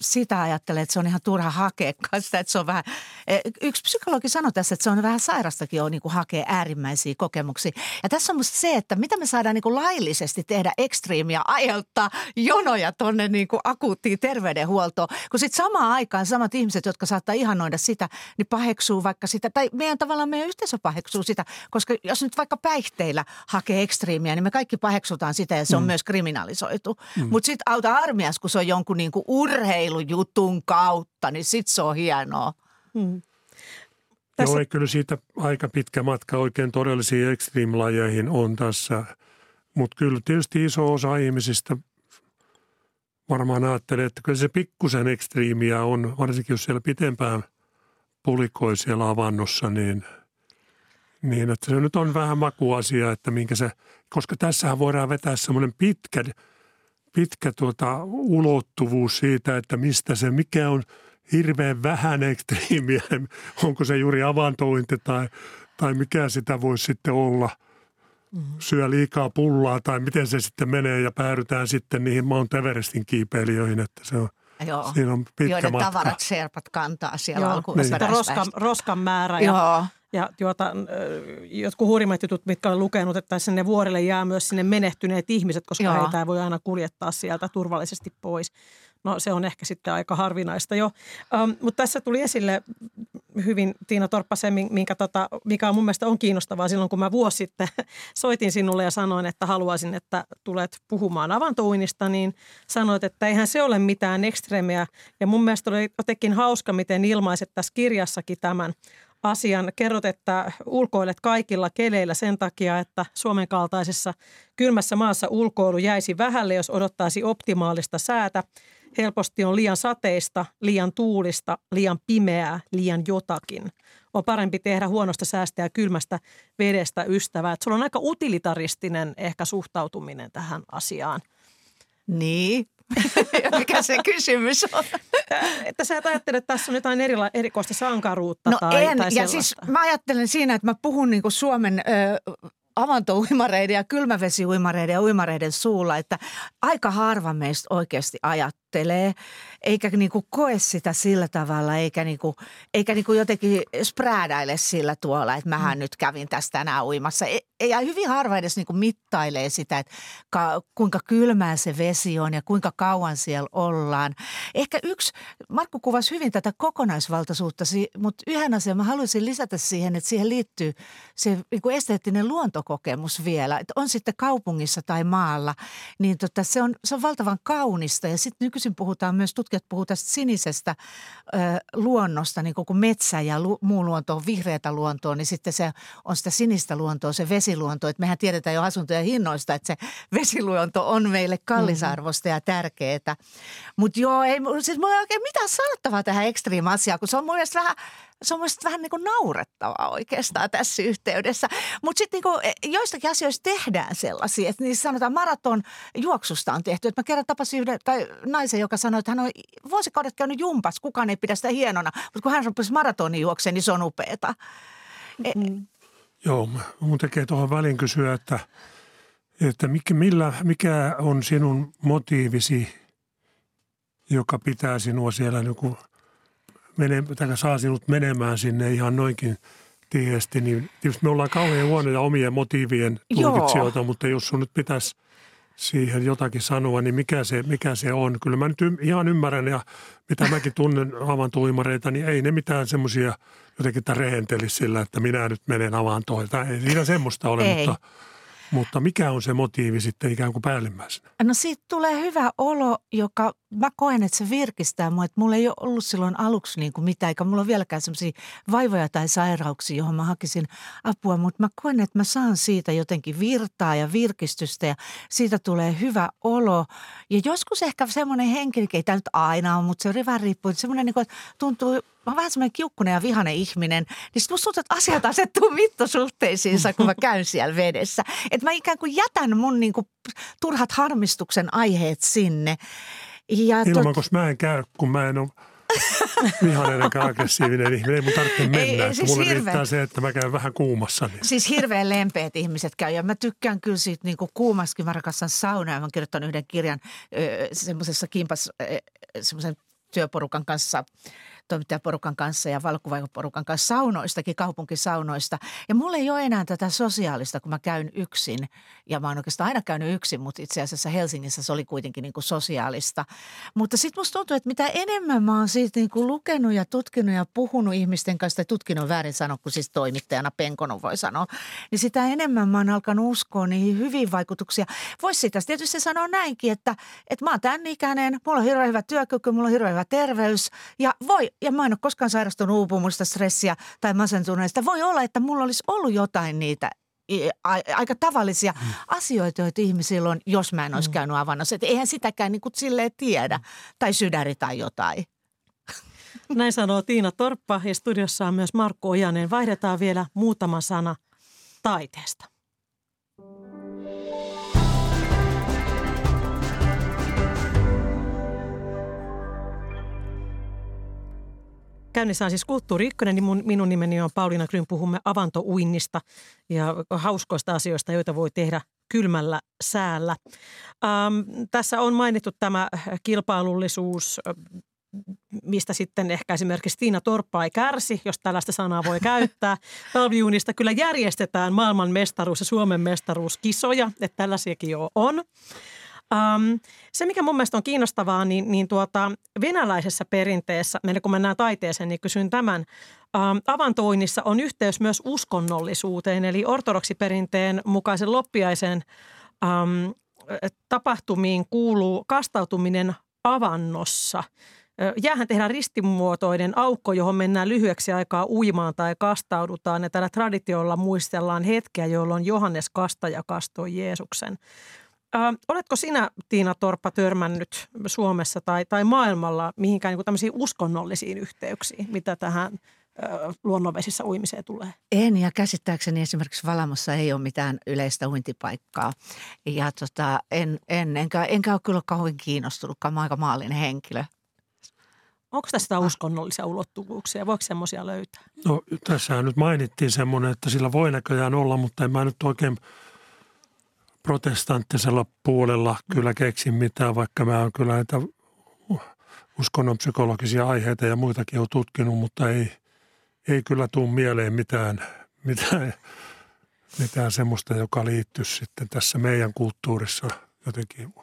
sitä ajattelen, että se on ihan turha hakea sitä, että se on vähän, e, yksi psykologi sanoi tässä, että se on vähän sairastakin on niin kuin hakea äärimmäisiä kokemuksia. Ja tässä on musta se, että mitä me saadaan niin kuin laillisesti tehdä ekstriimiä, aiheuttaa jonoja tonne niin akuuttiin terveydenhuoltoon. Kun sitten samaan aikaan samat ihmiset, jotka saattaa ihanoida sitä, niin paheksuu vaikka sitä, tai meidän tavallaan meidän yhteisö paheksuu sitä, koska jos nyt vaikka päihteillä hakee hakee ekstriimiä, niin me kaikki paheksutaan sitä ja se on mm. myös kriminalisoitu. Mm. Mutta sitten auta armias, kun se on jonkun niinku urheilujutun kautta, niin sitten se on hienoa. Mm. Tässä... Joo, ei kyllä siitä aika pitkä matka oikein todellisiin extreme-lajeihin on tässä. Mutta kyllä tietysti iso osa ihmisistä varmaan ajattelee, että kyllä se pikkusen ekstriimiä on, varsinkin jos siellä pitempään pulikoi siellä avannossa, niin – niin, että se nyt on vähän makuasia, että minkä se, koska tässähän voidaan vetää semmoinen pitkä, pitkä tuota ulottuvuus siitä, että mistä se, mikä on hirveän vähän ekstriimiä, <laughs> onko se juuri avantointi tai, tai mikä sitä voisi sitten olla – syö liikaa pullaa tai miten se sitten menee ja päädytään sitten niihin Mount Everestin kiipeilijöihin, että se on, Joo. siinä on pitkä Joiden matka. tavarat serpat kantaa siellä Joo, niin. roskan, roskan määrä ja, Ja tuota, jotkut hurjimmat jutut, mitkä olen lukenut, että sinne vuorelle jää myös sinne menehtyneet ihmiset, koska Joo. heitä ei voi aina kuljettaa sieltä turvallisesti pois. No se on ehkä sitten aika harvinaista jo. Um, mutta tässä tuli esille hyvin Tiina Torppasen, minkä tota, mikä on mun mielestä on kiinnostavaa silloin, kun mä vuosi sitten <laughs> soitin sinulle ja sanoin, että haluaisin, että tulet puhumaan avantouinnista, niin sanoit, että eihän se ole mitään ekstreemiä. Ja mun mielestä oli jotenkin hauska, miten ilmaiset tässä kirjassakin tämän asian. Kerrot, että ulkoilet kaikilla keleillä sen takia, että Suomen kaltaisessa kylmässä maassa ulkoilu jäisi vähälle, jos odottaisi optimaalista säätä helposti on liian sateista, liian tuulista, liian pimeää, liian jotakin. On parempi tehdä huonosta säästä ja kylmästä vedestä ystävää. Että sulla on aika utilitaristinen ehkä suhtautuminen tähän asiaan. Niin, mikä se kysymys on? että sä et ajattele, että tässä on jotain erila- erikoista sankaruutta no tai, en, tai ja siis mä ajattelen siinä, että mä puhun niin kuin Suomen ö, avantouimareiden ja kylmävesiuimareiden ja uimareiden suulla, että aika harva meistä oikeasti ajattelee, eikä niinku koe sitä sillä tavalla, eikä, niinku, eikä niinku jotenkin spräädäile sillä tuolla, että mähän mm. nyt kävin tästä tänään uimassa. E, ja hyvin harva edes niinku mittailee sitä, että ka, kuinka kylmää se vesi on ja kuinka kauan siellä ollaan. Ehkä yksi, Markku kuvasi hyvin tätä kokonaisvaltaisuutta, mutta yhden asian mä haluaisin lisätä siihen, että siihen liittyy se niinku esteettinen luonto luontokokemus vielä, että on sitten kaupungissa tai maalla, niin tota, se, on, se on valtavan kaunista. Ja sitten nykyisin puhutaan myös, tutkijat puhuvat tästä sinisestä ö, luonnosta, niin kuin metsä ja lu, muu luonto on vihreätä luontoa, niin sitten se on sitä sinistä luontoa, se vesiluonto. Että mehän tiedetään jo asuntojen hinnoista, että se vesiluonto on meille kallisarvosta ja tärkeää. Mutta joo, ei, siis mulla ei oikein mitään sanottavaa tähän ekstriima-asiaan, kun se on mun mielestä vähän – se on mielestäni vähän niin kuin naurettavaa oikeastaan tässä yhteydessä. Mutta sitten niin joistakin asioista tehdään sellaisia, että niissä sanotaan maraton juoksusta on tehty. Että mä kerran tapasin yhden tai naisen, joka sanoi, että hän on vuosikaudet käynyt jumpas, kukaan ei pidä sitä hienona. Mutta kun hän rupesi maratonin juokseen, niin se on upeeta. Mm. Joo, mun tekee tuohon välin kysyä, että, että mikä, millä, mikä on sinun motiivisi, joka pitää sinua siellä niin kuin – mene, tai saa sinut menemään sinne ihan noinkin tiesti, niin tietysti me ollaan kauhean huonoja omien motiivien tulkitsijoita, mutta jos sun nyt pitäisi siihen jotakin sanoa, niin mikä se, mikä se on? Kyllä mä nyt ihan ymmärrän ja mitä mäkin tunnen avantoimareita, niin ei ne mitään semmoisia jotenkin rehenteli sillä, että minä nyt menen avantoon. Ei siinä semmoista ole, ei. mutta – mutta mikä on se motiivi sitten ikään kuin päällimmäisenä? No siitä tulee hyvä olo, joka mä koen, että se virkistää mua. Että mulla ei ole ollut silloin aluksi niin kuin mitään, eikä mulla ole vieläkään sellaisia vaivoja tai sairauksia, johon mä hakisin apua. Mutta mä koen, että mä saan siitä jotenkin virtaa ja virkistystä ja siitä tulee hyvä olo. Ja joskus ehkä semmoinen henkilö, ei tämä nyt aina ole, mutta se vähän riippuu, että semmoinen niin kuin, että tuntuu mä oon vähän semmoinen kiukkunen ja vihainen ihminen, niin sitten musta että asiat asettuu mittosuhteisiinsa, kun mä käyn siellä vedessä. Että mä ikään kuin jätän mun niin kuin turhat harmistuksen aiheet sinne. Ja Ilman, tot... koska mä en käy, kun mä en ole vihainen eikä aggressiivinen ihminen. Ei mun tarvitse mennä. Ei, ei, siis Mulle hirve... riittää se, että mä käyn vähän kuumassa. Niin. Siis hirveän lempeät ihmiset käy. Ja mä tykkään kyllä siitä niin kuin kuumaskin. Mä rakastan saunaa. Mä oon kirjoittanut yhden kirjan semmoisessa kimpas, semmoisen työporukan kanssa – toimittajaporukan kanssa ja valokuvaajaporukan kanssa saunoistakin, kaupunkisaunoista. Ja mulla ei ole enää tätä sosiaalista, kun mä käyn yksin. Ja mä oon oikeastaan aina käynyt yksin, mutta itse asiassa Helsingissä se oli kuitenkin niin kuin sosiaalista. Mutta sitten musta tuntuu, että mitä enemmän mä oon siitä niin kuin lukenut ja tutkinut ja puhunut ihmisten kanssa, tai tutkinut väärin sanoa, kun siis toimittajana penkonut voi sanoa, niin sitä enemmän mä oon alkanut uskoa niihin hyviin vaikutuksia. Voisi sitä tietysti sanoa näinkin, että, että mä oon tämän ikäinen, mulla on hirveän hyvä työkyky, mulla on hirveän hyvä terveys ja voi ja mä en ole koskaan sairastunut uupumusta, stressiä tai masentuneista. Voi olla, että mulla olisi ollut jotain niitä aika tavallisia mm. asioita, joita ihmisillä on, jos mä en olisi mm. käynyt avannossa. Että eihän sitäkään niin kuin silleen tiedä. Tai sydäri tai jotain. <laughs> Näin sanoo Tiina Torppa ja studiossa on myös Markku Ojanen. Vaihdetaan vielä muutama sana taiteesta. Käynnissä on siis Kulttuuri Ykkönen, niin mun, minun nimeni on Pauliina Gryn. Puhumme avantouinnista ja hauskoista asioista, joita voi tehdä kylmällä säällä. Ähm, tässä on mainittu tämä kilpailullisuus, mistä sitten ehkä esimerkiksi Tiina Torppa ei kärsi, jos tällaista sanaa voi käyttää. <laughs> Talviunista kyllä järjestetään maailman mestaruus- ja Suomen mestaruuskisoja, että tällaisiakin jo on. Um, se, mikä mun mielestä on kiinnostavaa, niin, niin tuota, venäläisessä perinteessä, meidän kun mennään taiteeseen, niin kysyn tämän. Um, avantoinnissa on yhteys myös uskonnollisuuteen, eli ortodoksiperinteen mukaisen loppiaisen um, tapahtumiin kuuluu kastautuminen avannossa. Jäähän tehdään ristimuotoinen aukko, johon mennään lyhyeksi aikaa uimaan tai kastaudutaan. Ja tällä traditiolla muistellaan hetkeä, jolloin Johannes Kastaja kastoi Jeesuksen. Ö, oletko sinä, Tiina Torppa, törmännyt Suomessa tai, tai maailmalla mihinkään niin tämmöisiin uskonnollisiin yhteyksiin, mitä tähän ö, luonnonvesissä uimiseen tulee? En ja käsittääkseni esimerkiksi Valamossa ei ole mitään yleistä uintipaikkaa. Ja tota, en, en, enkä, enkä ole kyllä kauhean kiinnostunutkaan, mä aika maallinen henkilö. Onko tässä uskonnollisia ulottuvuuksia? Voiko semmoisia löytää? No tässä nyt mainittiin semmoinen, että sillä voi näköjään olla, mutta en mä nyt oikein – protestanttisella puolella kyllä keksin mitään, vaikka mä oon kyllä näitä uskonnon psykologisia aiheita ja muitakin on tutkinut, mutta ei, ei kyllä tule mieleen mitään, mitään, mitään semmoista, joka liittyisi sitten tässä meidän kulttuurissa jotenkin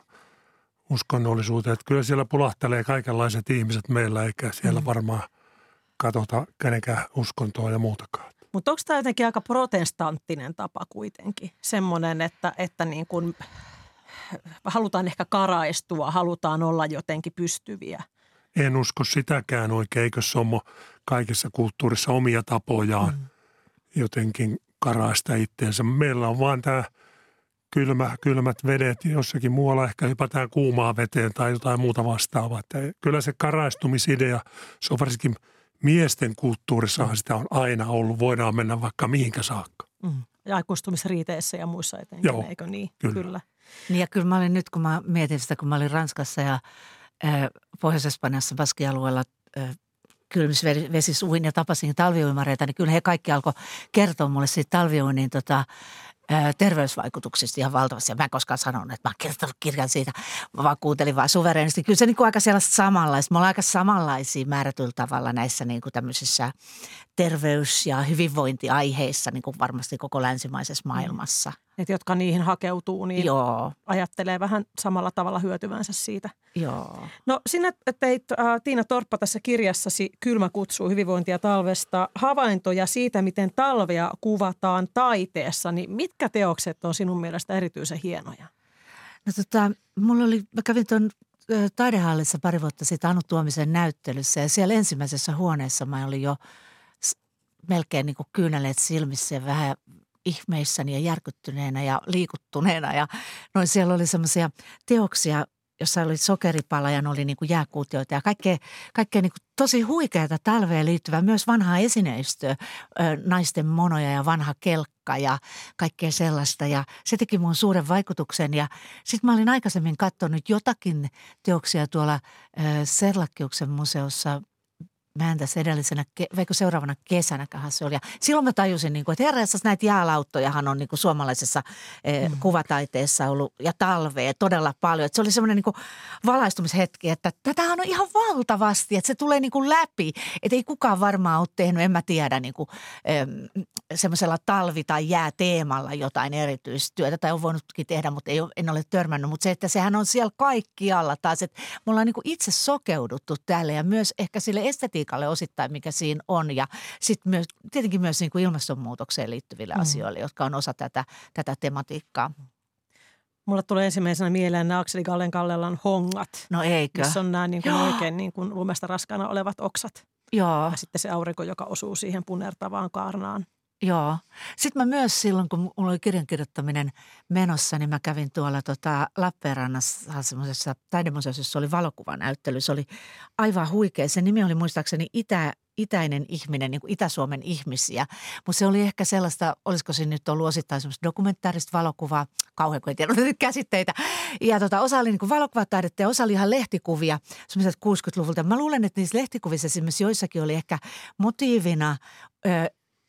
uskonnollisuuteen. Että kyllä siellä pulahtelee kaikenlaiset ihmiset meillä, eikä siellä mm. varmaan katsota kenenkään uskontoa ja muutakaan. Mutta onko tämä jotenkin aika protestanttinen tapa kuitenkin? Semmoinen, että, että niin kun halutaan ehkä karaistua, halutaan olla jotenkin pystyviä. En usko sitäkään oikein, eikö se ole kaikessa kulttuurissa omia tapojaan mm. jotenkin karaista itteensä. Meillä on vaan tämä kylmä, kylmät vedet, jossakin muualla ehkä hypätään kuumaa veteen tai jotain muuta vastaavaa. Että kyllä se karaistumisidea, se on varsinkin – miesten kulttuurissahan sitä on aina ollut. Voidaan mennä vaikka mihinkä saakka. Mm. Ja aikuistumisriiteissä ja muissa etenkin, Joo, eikö niin? Kyllä. kyllä. Niin ja kyllä mä olin nyt, kun mä mietin sitä, kun mä olin Ranskassa ja äh, Pohjois-Espanjassa Baskialueella äh, kylmisvesisuin ja tapasin talviuimareita, niin kyllä he kaikki alkoi kertoa mulle siitä talviuinnin tota, terveysvaikutuksista ihan valtavasti. Mä en koskaan sanonut, että mä oon kirjoittanut kirjan siitä, mä vaan kuuntelin vaan suvereenisti. Kyllä se niin kuin aika sellaista samanlaista. Me ollaan aika samanlaisia määrätyllä tavalla näissä niin kuin tämmöisissä terveys- ja hyvinvointiaiheissa niin kuin varmasti koko länsimaisessa mm. Et jotka niihin hakeutuu, niin Joo. ajattelee vähän samalla tavalla hyötyvänsä siitä. Joo. No sinä teit äh, Tiina Torppa tässä kirjassasi Kylmä kutsuu hyvinvointia talvesta havaintoja siitä, miten talvea kuvataan taiteessa. Niin mitkä teokset on sinun mielestä erityisen hienoja? No tota, mulla oli, mä kävin tuon taidehallissa pari vuotta sitten Anu Tuomisen näyttelyssä ja siellä ensimmäisessä huoneessa mä olin jo melkein niin kuin kyyneleet silmissä ja vähän ihmeissäni ja järkyttyneenä ja liikuttuneena. Ja noin siellä oli semmoisia teoksia, jossa oli sokeripala ja oli niin kuin jääkuutioita ja kaikkea, kaikkea niin kuin tosi huikeata talveen liittyvää, myös vanhaa esineistöä, naisten monoja ja vanha kelkka ja kaikkea sellaista. Ja se teki mun suuren vaikutuksen ja sitten mä olin aikaisemmin katsonut jotakin teoksia tuolla Serlakkiuksen museossa mä en tässä edellisenä, vaikka seuraavana kesänäköhän se oli. Ja silloin mä tajusin, niin kuin, että herra, näitä jäälauttojahan on niin kuin suomalaisessa eh, mm. kuvataiteessa ollut ja talvea todella paljon. Että se oli semmoinen niin valaistumисhetki, että tätähän on ihan valtavasti, että se tulee niin kuin läpi. Että ei kukaan varmaan ole tehnyt, en mä tiedä, niin kuin, eh, semmoisella talvi- tai jääteemalla jotain erityistyötä. Tai on voinutkin tehdä, mutta ei, en ole törmännyt. Mutta se, että sehän on siellä kaikkialla taas. Että me ollaan niin kuin itse sokeuduttu tälle ja myös ehkä sille estetiikalle politiikalle osittain, mikä siinä on. Ja sitten myös, tietenkin myös niin kuin ilmastonmuutokseen liittyville mm. asioille, jotka on osa tätä, tätä tematiikkaa. Mulle tulee ensimmäisenä mieleen nämä Akseli Gallen Kallellan hongat. No eikö? Missä on nämä niin kuin oikein niin kuin lumesta raskaana olevat oksat. Joo. Ja sitten se aurinko, joka osuu siihen punertavaan kaarnaan. Joo. Sitten mä myös silloin, kun mulla oli kirjan kirjoittaminen menossa, niin mä kävin tuolla tota Lappeenrannassa semmoisessa taidemuseossa, jossa oli valokuvanäyttely. Se oli aivan huikea. Se nimi oli muistaakseni Itä, itäinen ihminen, niin kuin Itä-Suomen ihmisiä. Mutta se oli ehkä sellaista, olisiko se nyt ollut osittain semmoista dokumentaarista valokuvaa, kauhean kuin ei tiedä käsitteitä. Ja tota, osa oli niin valokuvataidetta ja osa oli ihan lehtikuvia, semmoiset 60-luvulta. Mä luulen, että niissä lehtikuvissa esimerkiksi joissakin oli ehkä motiivina ö,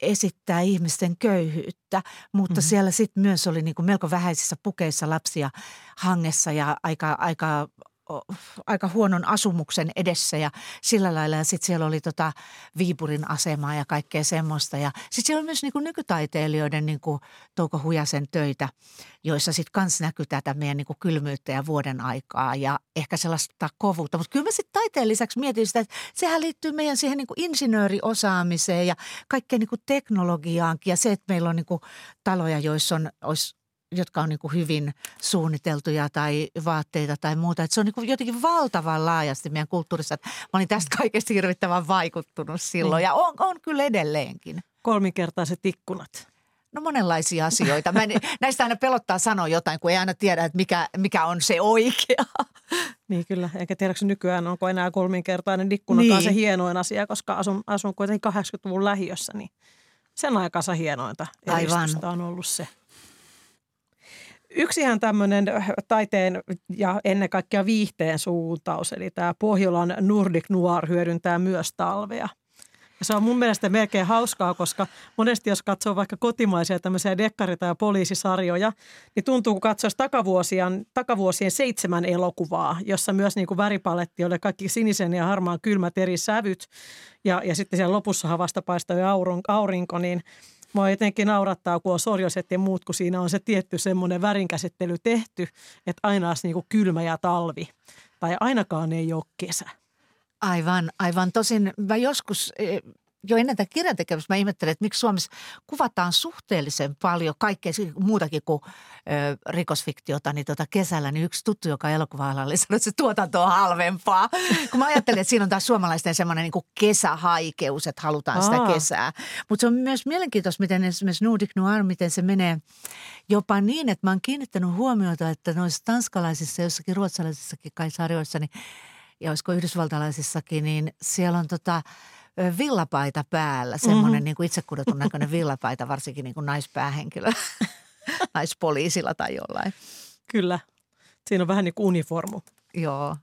esittää ihmisten köyhyyttä, mutta mm-hmm. siellä sitten myös oli niin kuin melko vähäisissä pukeissa lapsia hangessa ja aika, aika aika huonon asumuksen edessä ja sillä lailla. Ja sitten siellä oli tota Viipurin asemaa ja kaikkea semmoista. Ja sitten siellä oli myös niin kuin nykytaiteilijoiden niin kuin Touko Hujasen töitä, joissa sitten kans näkyy tätä meidän niin kuin kylmyyttä ja vuoden aikaa ja ehkä sellaista kovuutta. Mutta kyllä mä sitten taiteen lisäksi mietin sitä, että sehän liittyy meidän siihen niin kuin insinööriosaamiseen ja kaikkeen niin kuin teknologiaankin ja se, että meillä on niin kuin taloja, joissa on, olisi jotka on niin kuin hyvin suunniteltuja tai vaatteita tai muuta. Että se on niin kuin jotenkin valtavan laajasti meidän kulttuurissa. Mä olin tästä kaikesta hirvittävän vaikuttunut silloin niin. ja on, on kyllä edelleenkin. Kolminkertaiset ikkunat. No monenlaisia asioita. Mä en, <laughs> näistä aina pelottaa sanoa jotain, kun ei aina tiedä, että mikä, mikä on se oikea. <laughs> Niin kyllä, eikä tiedäkö nykyään onko enää kolminkertainen ikkunakaan niin. se hienoin asia, koska asun, asun kuitenkin 80-luvun lähiössä, niin sen aikansa hienointa Aivan. on ollut se. Yksihän tämmöinen taiteen ja ennen kaikkea viihteen suuntaus, eli tämä Pohjolan Nordic Noir hyödyntää myös talvea. Ja se on mun mielestä melkein hauskaa, koska monesti jos katsoo vaikka kotimaisia tämmöisiä dekkari- tai poliisisarjoja, niin tuntuu, kun katsoisi takavuosien, takavuosien seitsemän elokuvaa, jossa myös niin kuin väripaletti oli kaikki sinisen ja harmaan kylmät eri sävyt. Ja, ja sitten siellä lopussa vasta paistoi aurinko, niin Mua jotenkin naurattaa, kun on sorjoset ja muut, kun siinä on se tietty semmoinen värinkäsittely tehty, että aina olisi niin kylmä ja talvi. Tai ainakaan ei ole kesä. Aivan, aivan. Tosin mä joskus e, jo ennen tätä kirjan tekemistä mä ihmettelin, että miksi Suomessa kuvataan suhteellisen paljon kaikkea muutakin kuin ö, rikosfiktiota, niin tota kesällä niin yksi tuttu, joka elokuva oli sanonut, että se tuotanto on halvempaa. <laughs> Kun mä ajattelin, että siinä on taas suomalaisten semmoinen niin kuin kesähaikeus, että halutaan Aa. sitä kesää. Mutta se on myös mielenkiintoista, miten esimerkiksi Nordic Noir, miten se menee jopa niin, että mä oon kiinnittänyt huomiota, että noissa tanskalaisissa, jossakin ruotsalaisissakin kai sarjoissa, niin ja olisiko yhdysvaltalaisissakin, niin siellä on tota – villapaita päällä, semmoinen mm-hmm. niin kuin itsekudotun näköinen villapaita, varsinkin niin kuin naispäähenkilö, <laughs> naispoliisilla tai jollain. Kyllä, siinä on vähän niin kuin uniformu. Joo,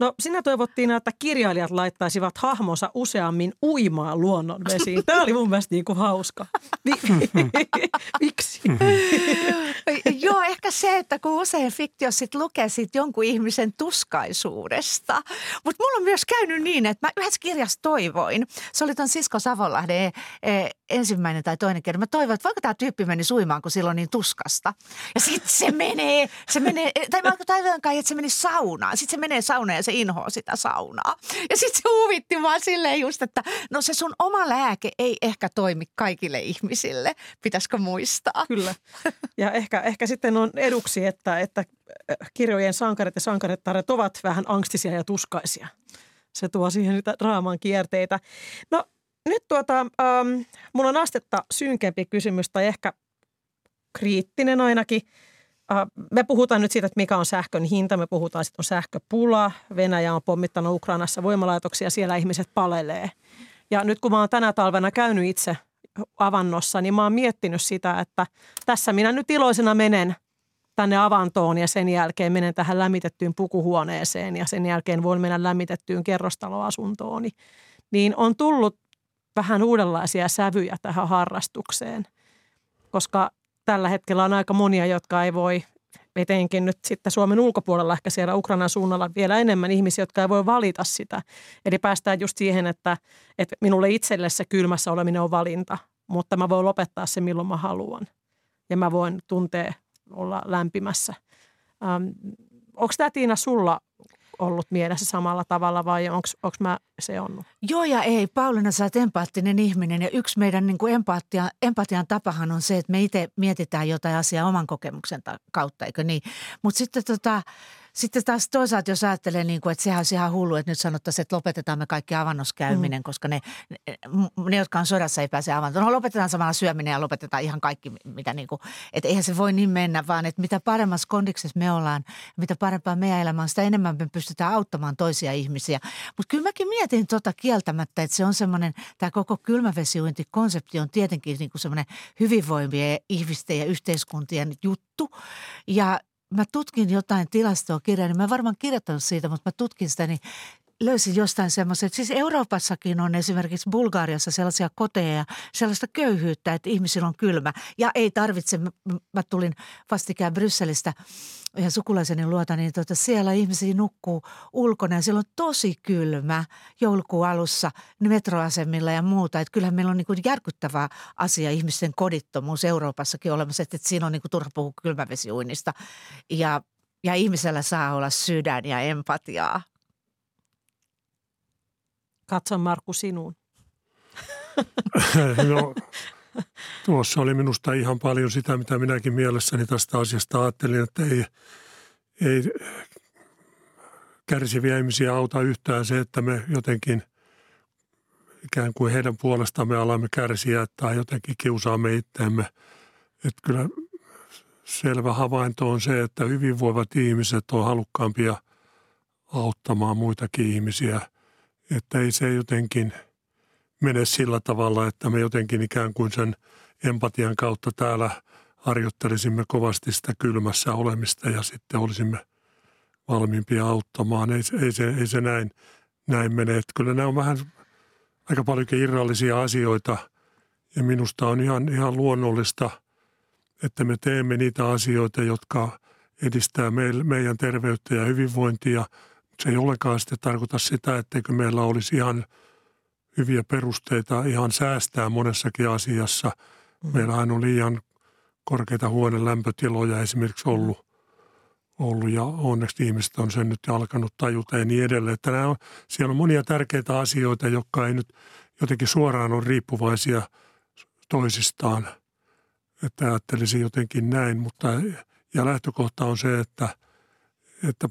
No sinä toivottiin, että kirjailijat laittaisivat hahmonsa useammin uimaan luonnonvesiin. Tämä oli mun mielestä niin kuin hauska. <laughs> Miksi? <laughs> Joo, ehkä se, että kun usein fiktio sit lukee sit jonkun ihmisen tuskaisuudesta. Mutta mulla on myös käynyt niin, että mä yhdessä kirjassa toivoin. Se oli ton Sisko Savonlahden e, ensimmäinen tai toinen kerta. Mä toivoin, että voiko tämä tyyppi meni suimaan, kun silloin niin tuskasta. Ja sitten se menee, se menee, tai mä toivon kai, että se meni saunaan. Sitten se menee saunaan ja se inhoaa sitä saunaa. Ja sitten se huvitti vaan silleen just, että no se sun oma lääke ei ehkä toimi kaikille ihmisille. Pitäisikö muistaa? Kyllä. Ja ehkä, ehkä sitten on eduksi, että, että äh, kirjojen sankarit ja sankarettaret ovat vähän angstisia ja tuskaisia. Se tuo siihen niitä draaman kierteitä. No nyt tuota, ähm, mulla on astetta synkempi kysymys tai ehkä kriittinen ainakin. Äh, me puhutaan nyt siitä, että mikä on sähkön hinta. Me puhutaan, että on sähköpula. Venäjä on pommittanut Ukrainassa voimalaitoksia, siellä ihmiset palelee. Ja nyt kun mä oon tänä talvena käynyt itse avannossa, niin mä oon miettinyt sitä, että tässä minä nyt iloisena menen tänne avantoon ja sen jälkeen menen tähän lämmitettyyn pukuhuoneeseen ja sen jälkeen voin mennä lämmitettyyn kerrostaloasuntoon. Niin on tullut vähän uudenlaisia sävyjä tähän harrastukseen, koska tällä hetkellä on aika monia, jotka ei voi, etenkin nyt sitten Suomen ulkopuolella ehkä siellä Ukrainan suunnalla vielä enemmän ihmisiä, jotka ei voi valita sitä. Eli päästään just siihen, että, että minulle itselle se kylmässä oleminen on valinta, mutta mä voin lopettaa se milloin mä haluan. Ja mä voin tuntea olla lämpimässä. Ähm, onko tämä Tiina sulla ollut mielessä samalla tavalla vai onko mä se on? Joo ja ei. Pauliina, sä oot empaattinen ihminen ja yksi meidän niin kuin empatia, empatian tapahan on se, että me itse mietitään jotain asiaa oman kokemuksen kautta, eikö niin? Mutta sitten tota, sitten taas toisaalta, jos ajattelee, niin kuin, että sehän olisi ihan hullu, että nyt sanottaisiin, että lopetetaan me kaikki avannoskäyminen, mm. koska ne, ne, jotka on sodassa, ei pääse avantoon. No lopetetaan samalla syöminen ja lopetetaan ihan kaikki, mitä niin kuin, että eihän se voi niin mennä, vaan että mitä paremmassa kondiksessa me ollaan, mitä parempaa meidän elämä on, sitä enemmän me pystytään auttamaan toisia ihmisiä. Mutta kyllä mäkin mietin tota kieltämättä, että se on semmoinen, tämä koko kylmävesiuintikonsepti on tietenkin niin kuin semmoinen hyvinvoimien ihmisten ja yhteiskuntien juttu. Ja mä tutkin jotain tilastoa kirjaa, niin mä varmaan kirjoittanut siitä, mutta mä tutkin sitä, niin löysin jostain semmoisen, että siis Euroopassakin on esimerkiksi Bulgariassa sellaisia koteja ja sellaista köyhyyttä, että ihmisillä on kylmä. Ja ei tarvitse, mä tulin vastikään Brysselistä ja sukulaiseni luota, niin tuota, siellä ihmisiä nukkuu ulkona ja siellä on tosi kylmä joulukuun alussa metroasemilla ja muuta. Että kyllähän meillä on niin kuin järkyttävä asia ihmisten kodittomuus Euroopassakin olemassa, että, että siinä on niin kuin turha puhua kylmävesiuinnista. Ja, ja ihmisellä saa olla sydän ja empatiaa. Katson Markku sinuun. <laughs> no, tuossa oli minusta ihan paljon sitä, mitä minäkin mielessäni tästä asiasta ajattelin, että ei, ei kärsiviä ihmisiä auta yhtään se, että me jotenkin ikään kuin heidän puolestamme alamme kärsiä tai jotenkin kiusaamme itseämme. Että kyllä selvä havainto on se, että hyvinvoivat ihmiset on halukkaampia auttamaan muitakin ihmisiä. Että ei se jotenkin – mene sillä tavalla, että me jotenkin ikään kuin sen empatian kautta täällä harjoittelisimme kovasti sitä kylmässä olemista ja sitten olisimme valmiimpia auttamaan. Ei, ei, se, ei se näin, näin mene. Että kyllä nämä on vähän aika paljonkin irrallisia asioita ja minusta on ihan, ihan luonnollista, että me teemme niitä asioita, jotka edistää meidän terveyttä ja hyvinvointia. Se ei olekaan sitten tarkoita sitä, etteikö meillä olisi ihan – hyviä perusteita ihan säästää monessakin asiassa. Mm. Meillähän on liian korkeita huoneen lämpötiloja esimerkiksi ollut, ollut ja onneksi ihmiset on sen nyt alkanut tajuta ja niin edelleen. Että nämä on, siellä on monia tärkeitä asioita, jotka ei nyt jotenkin suoraan ole riippuvaisia toisistaan. Että ajattelisin jotenkin näin, mutta ja lähtökohta on se, että, että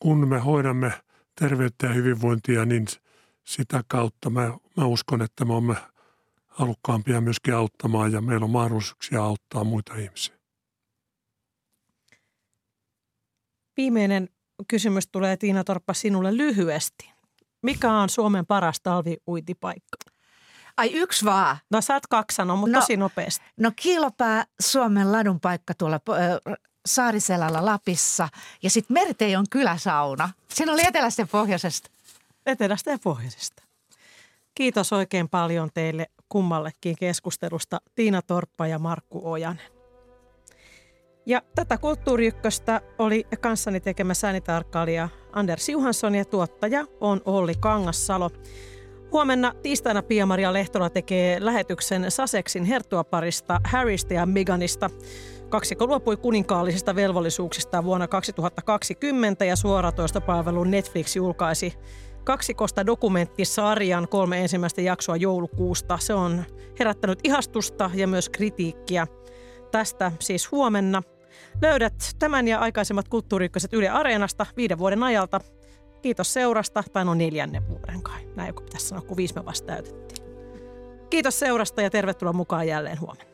kun me hoidamme terveyttä ja hyvinvointia, niin – sitä kautta mä, mä uskon, että me olemme halukkaampia myöskin auttamaan ja meillä on mahdollisuuksia auttaa muita ihmisiä. Viimeinen kysymys tulee Tiina Torppa sinulle lyhyesti. Mikä on Suomen paras talviuitipaikka? Ai yksi vaan. No saat kaksi sanoa, mutta no, tosi nopeasti. No Kiilopää Suomen ladun paikka tuolla äh, Saariselällä Lapissa ja sitten Merteijon kyläsauna. Siinä oli etelästä ja pohjoisesta etelästä ja pohjoisesta. Kiitos oikein paljon teille kummallekin keskustelusta Tiina Torppa ja Markku Ojanen. Ja tätä kulttuuriykköstä oli kanssani tekemässä äänitarkkailija Anders Juhansson ja tuottaja on Olli Kangassalo. Huomenna tiistaina Pia-Maria Lehtola tekee lähetyksen Saseksin herttuaparista Harrystä ja Meganista. Kaksikko luopui kuninkaallisista velvollisuuksista vuonna 2020 ja suoratoista palvelu Netflix julkaisi kaksikosta dokumenttisarjan kolme ensimmäistä jaksoa joulukuusta. Se on herättänyt ihastusta ja myös kritiikkiä. Tästä siis huomenna. Löydät tämän ja aikaisemmat kulttuuriykköset Yle Areenasta viiden vuoden ajalta. Kiitos seurasta, tai no neljännen vuoden kai. Näin joku pitäisi sanoa, kun viisi me vasta täytettiin. Kiitos seurasta ja tervetuloa mukaan jälleen huomenna.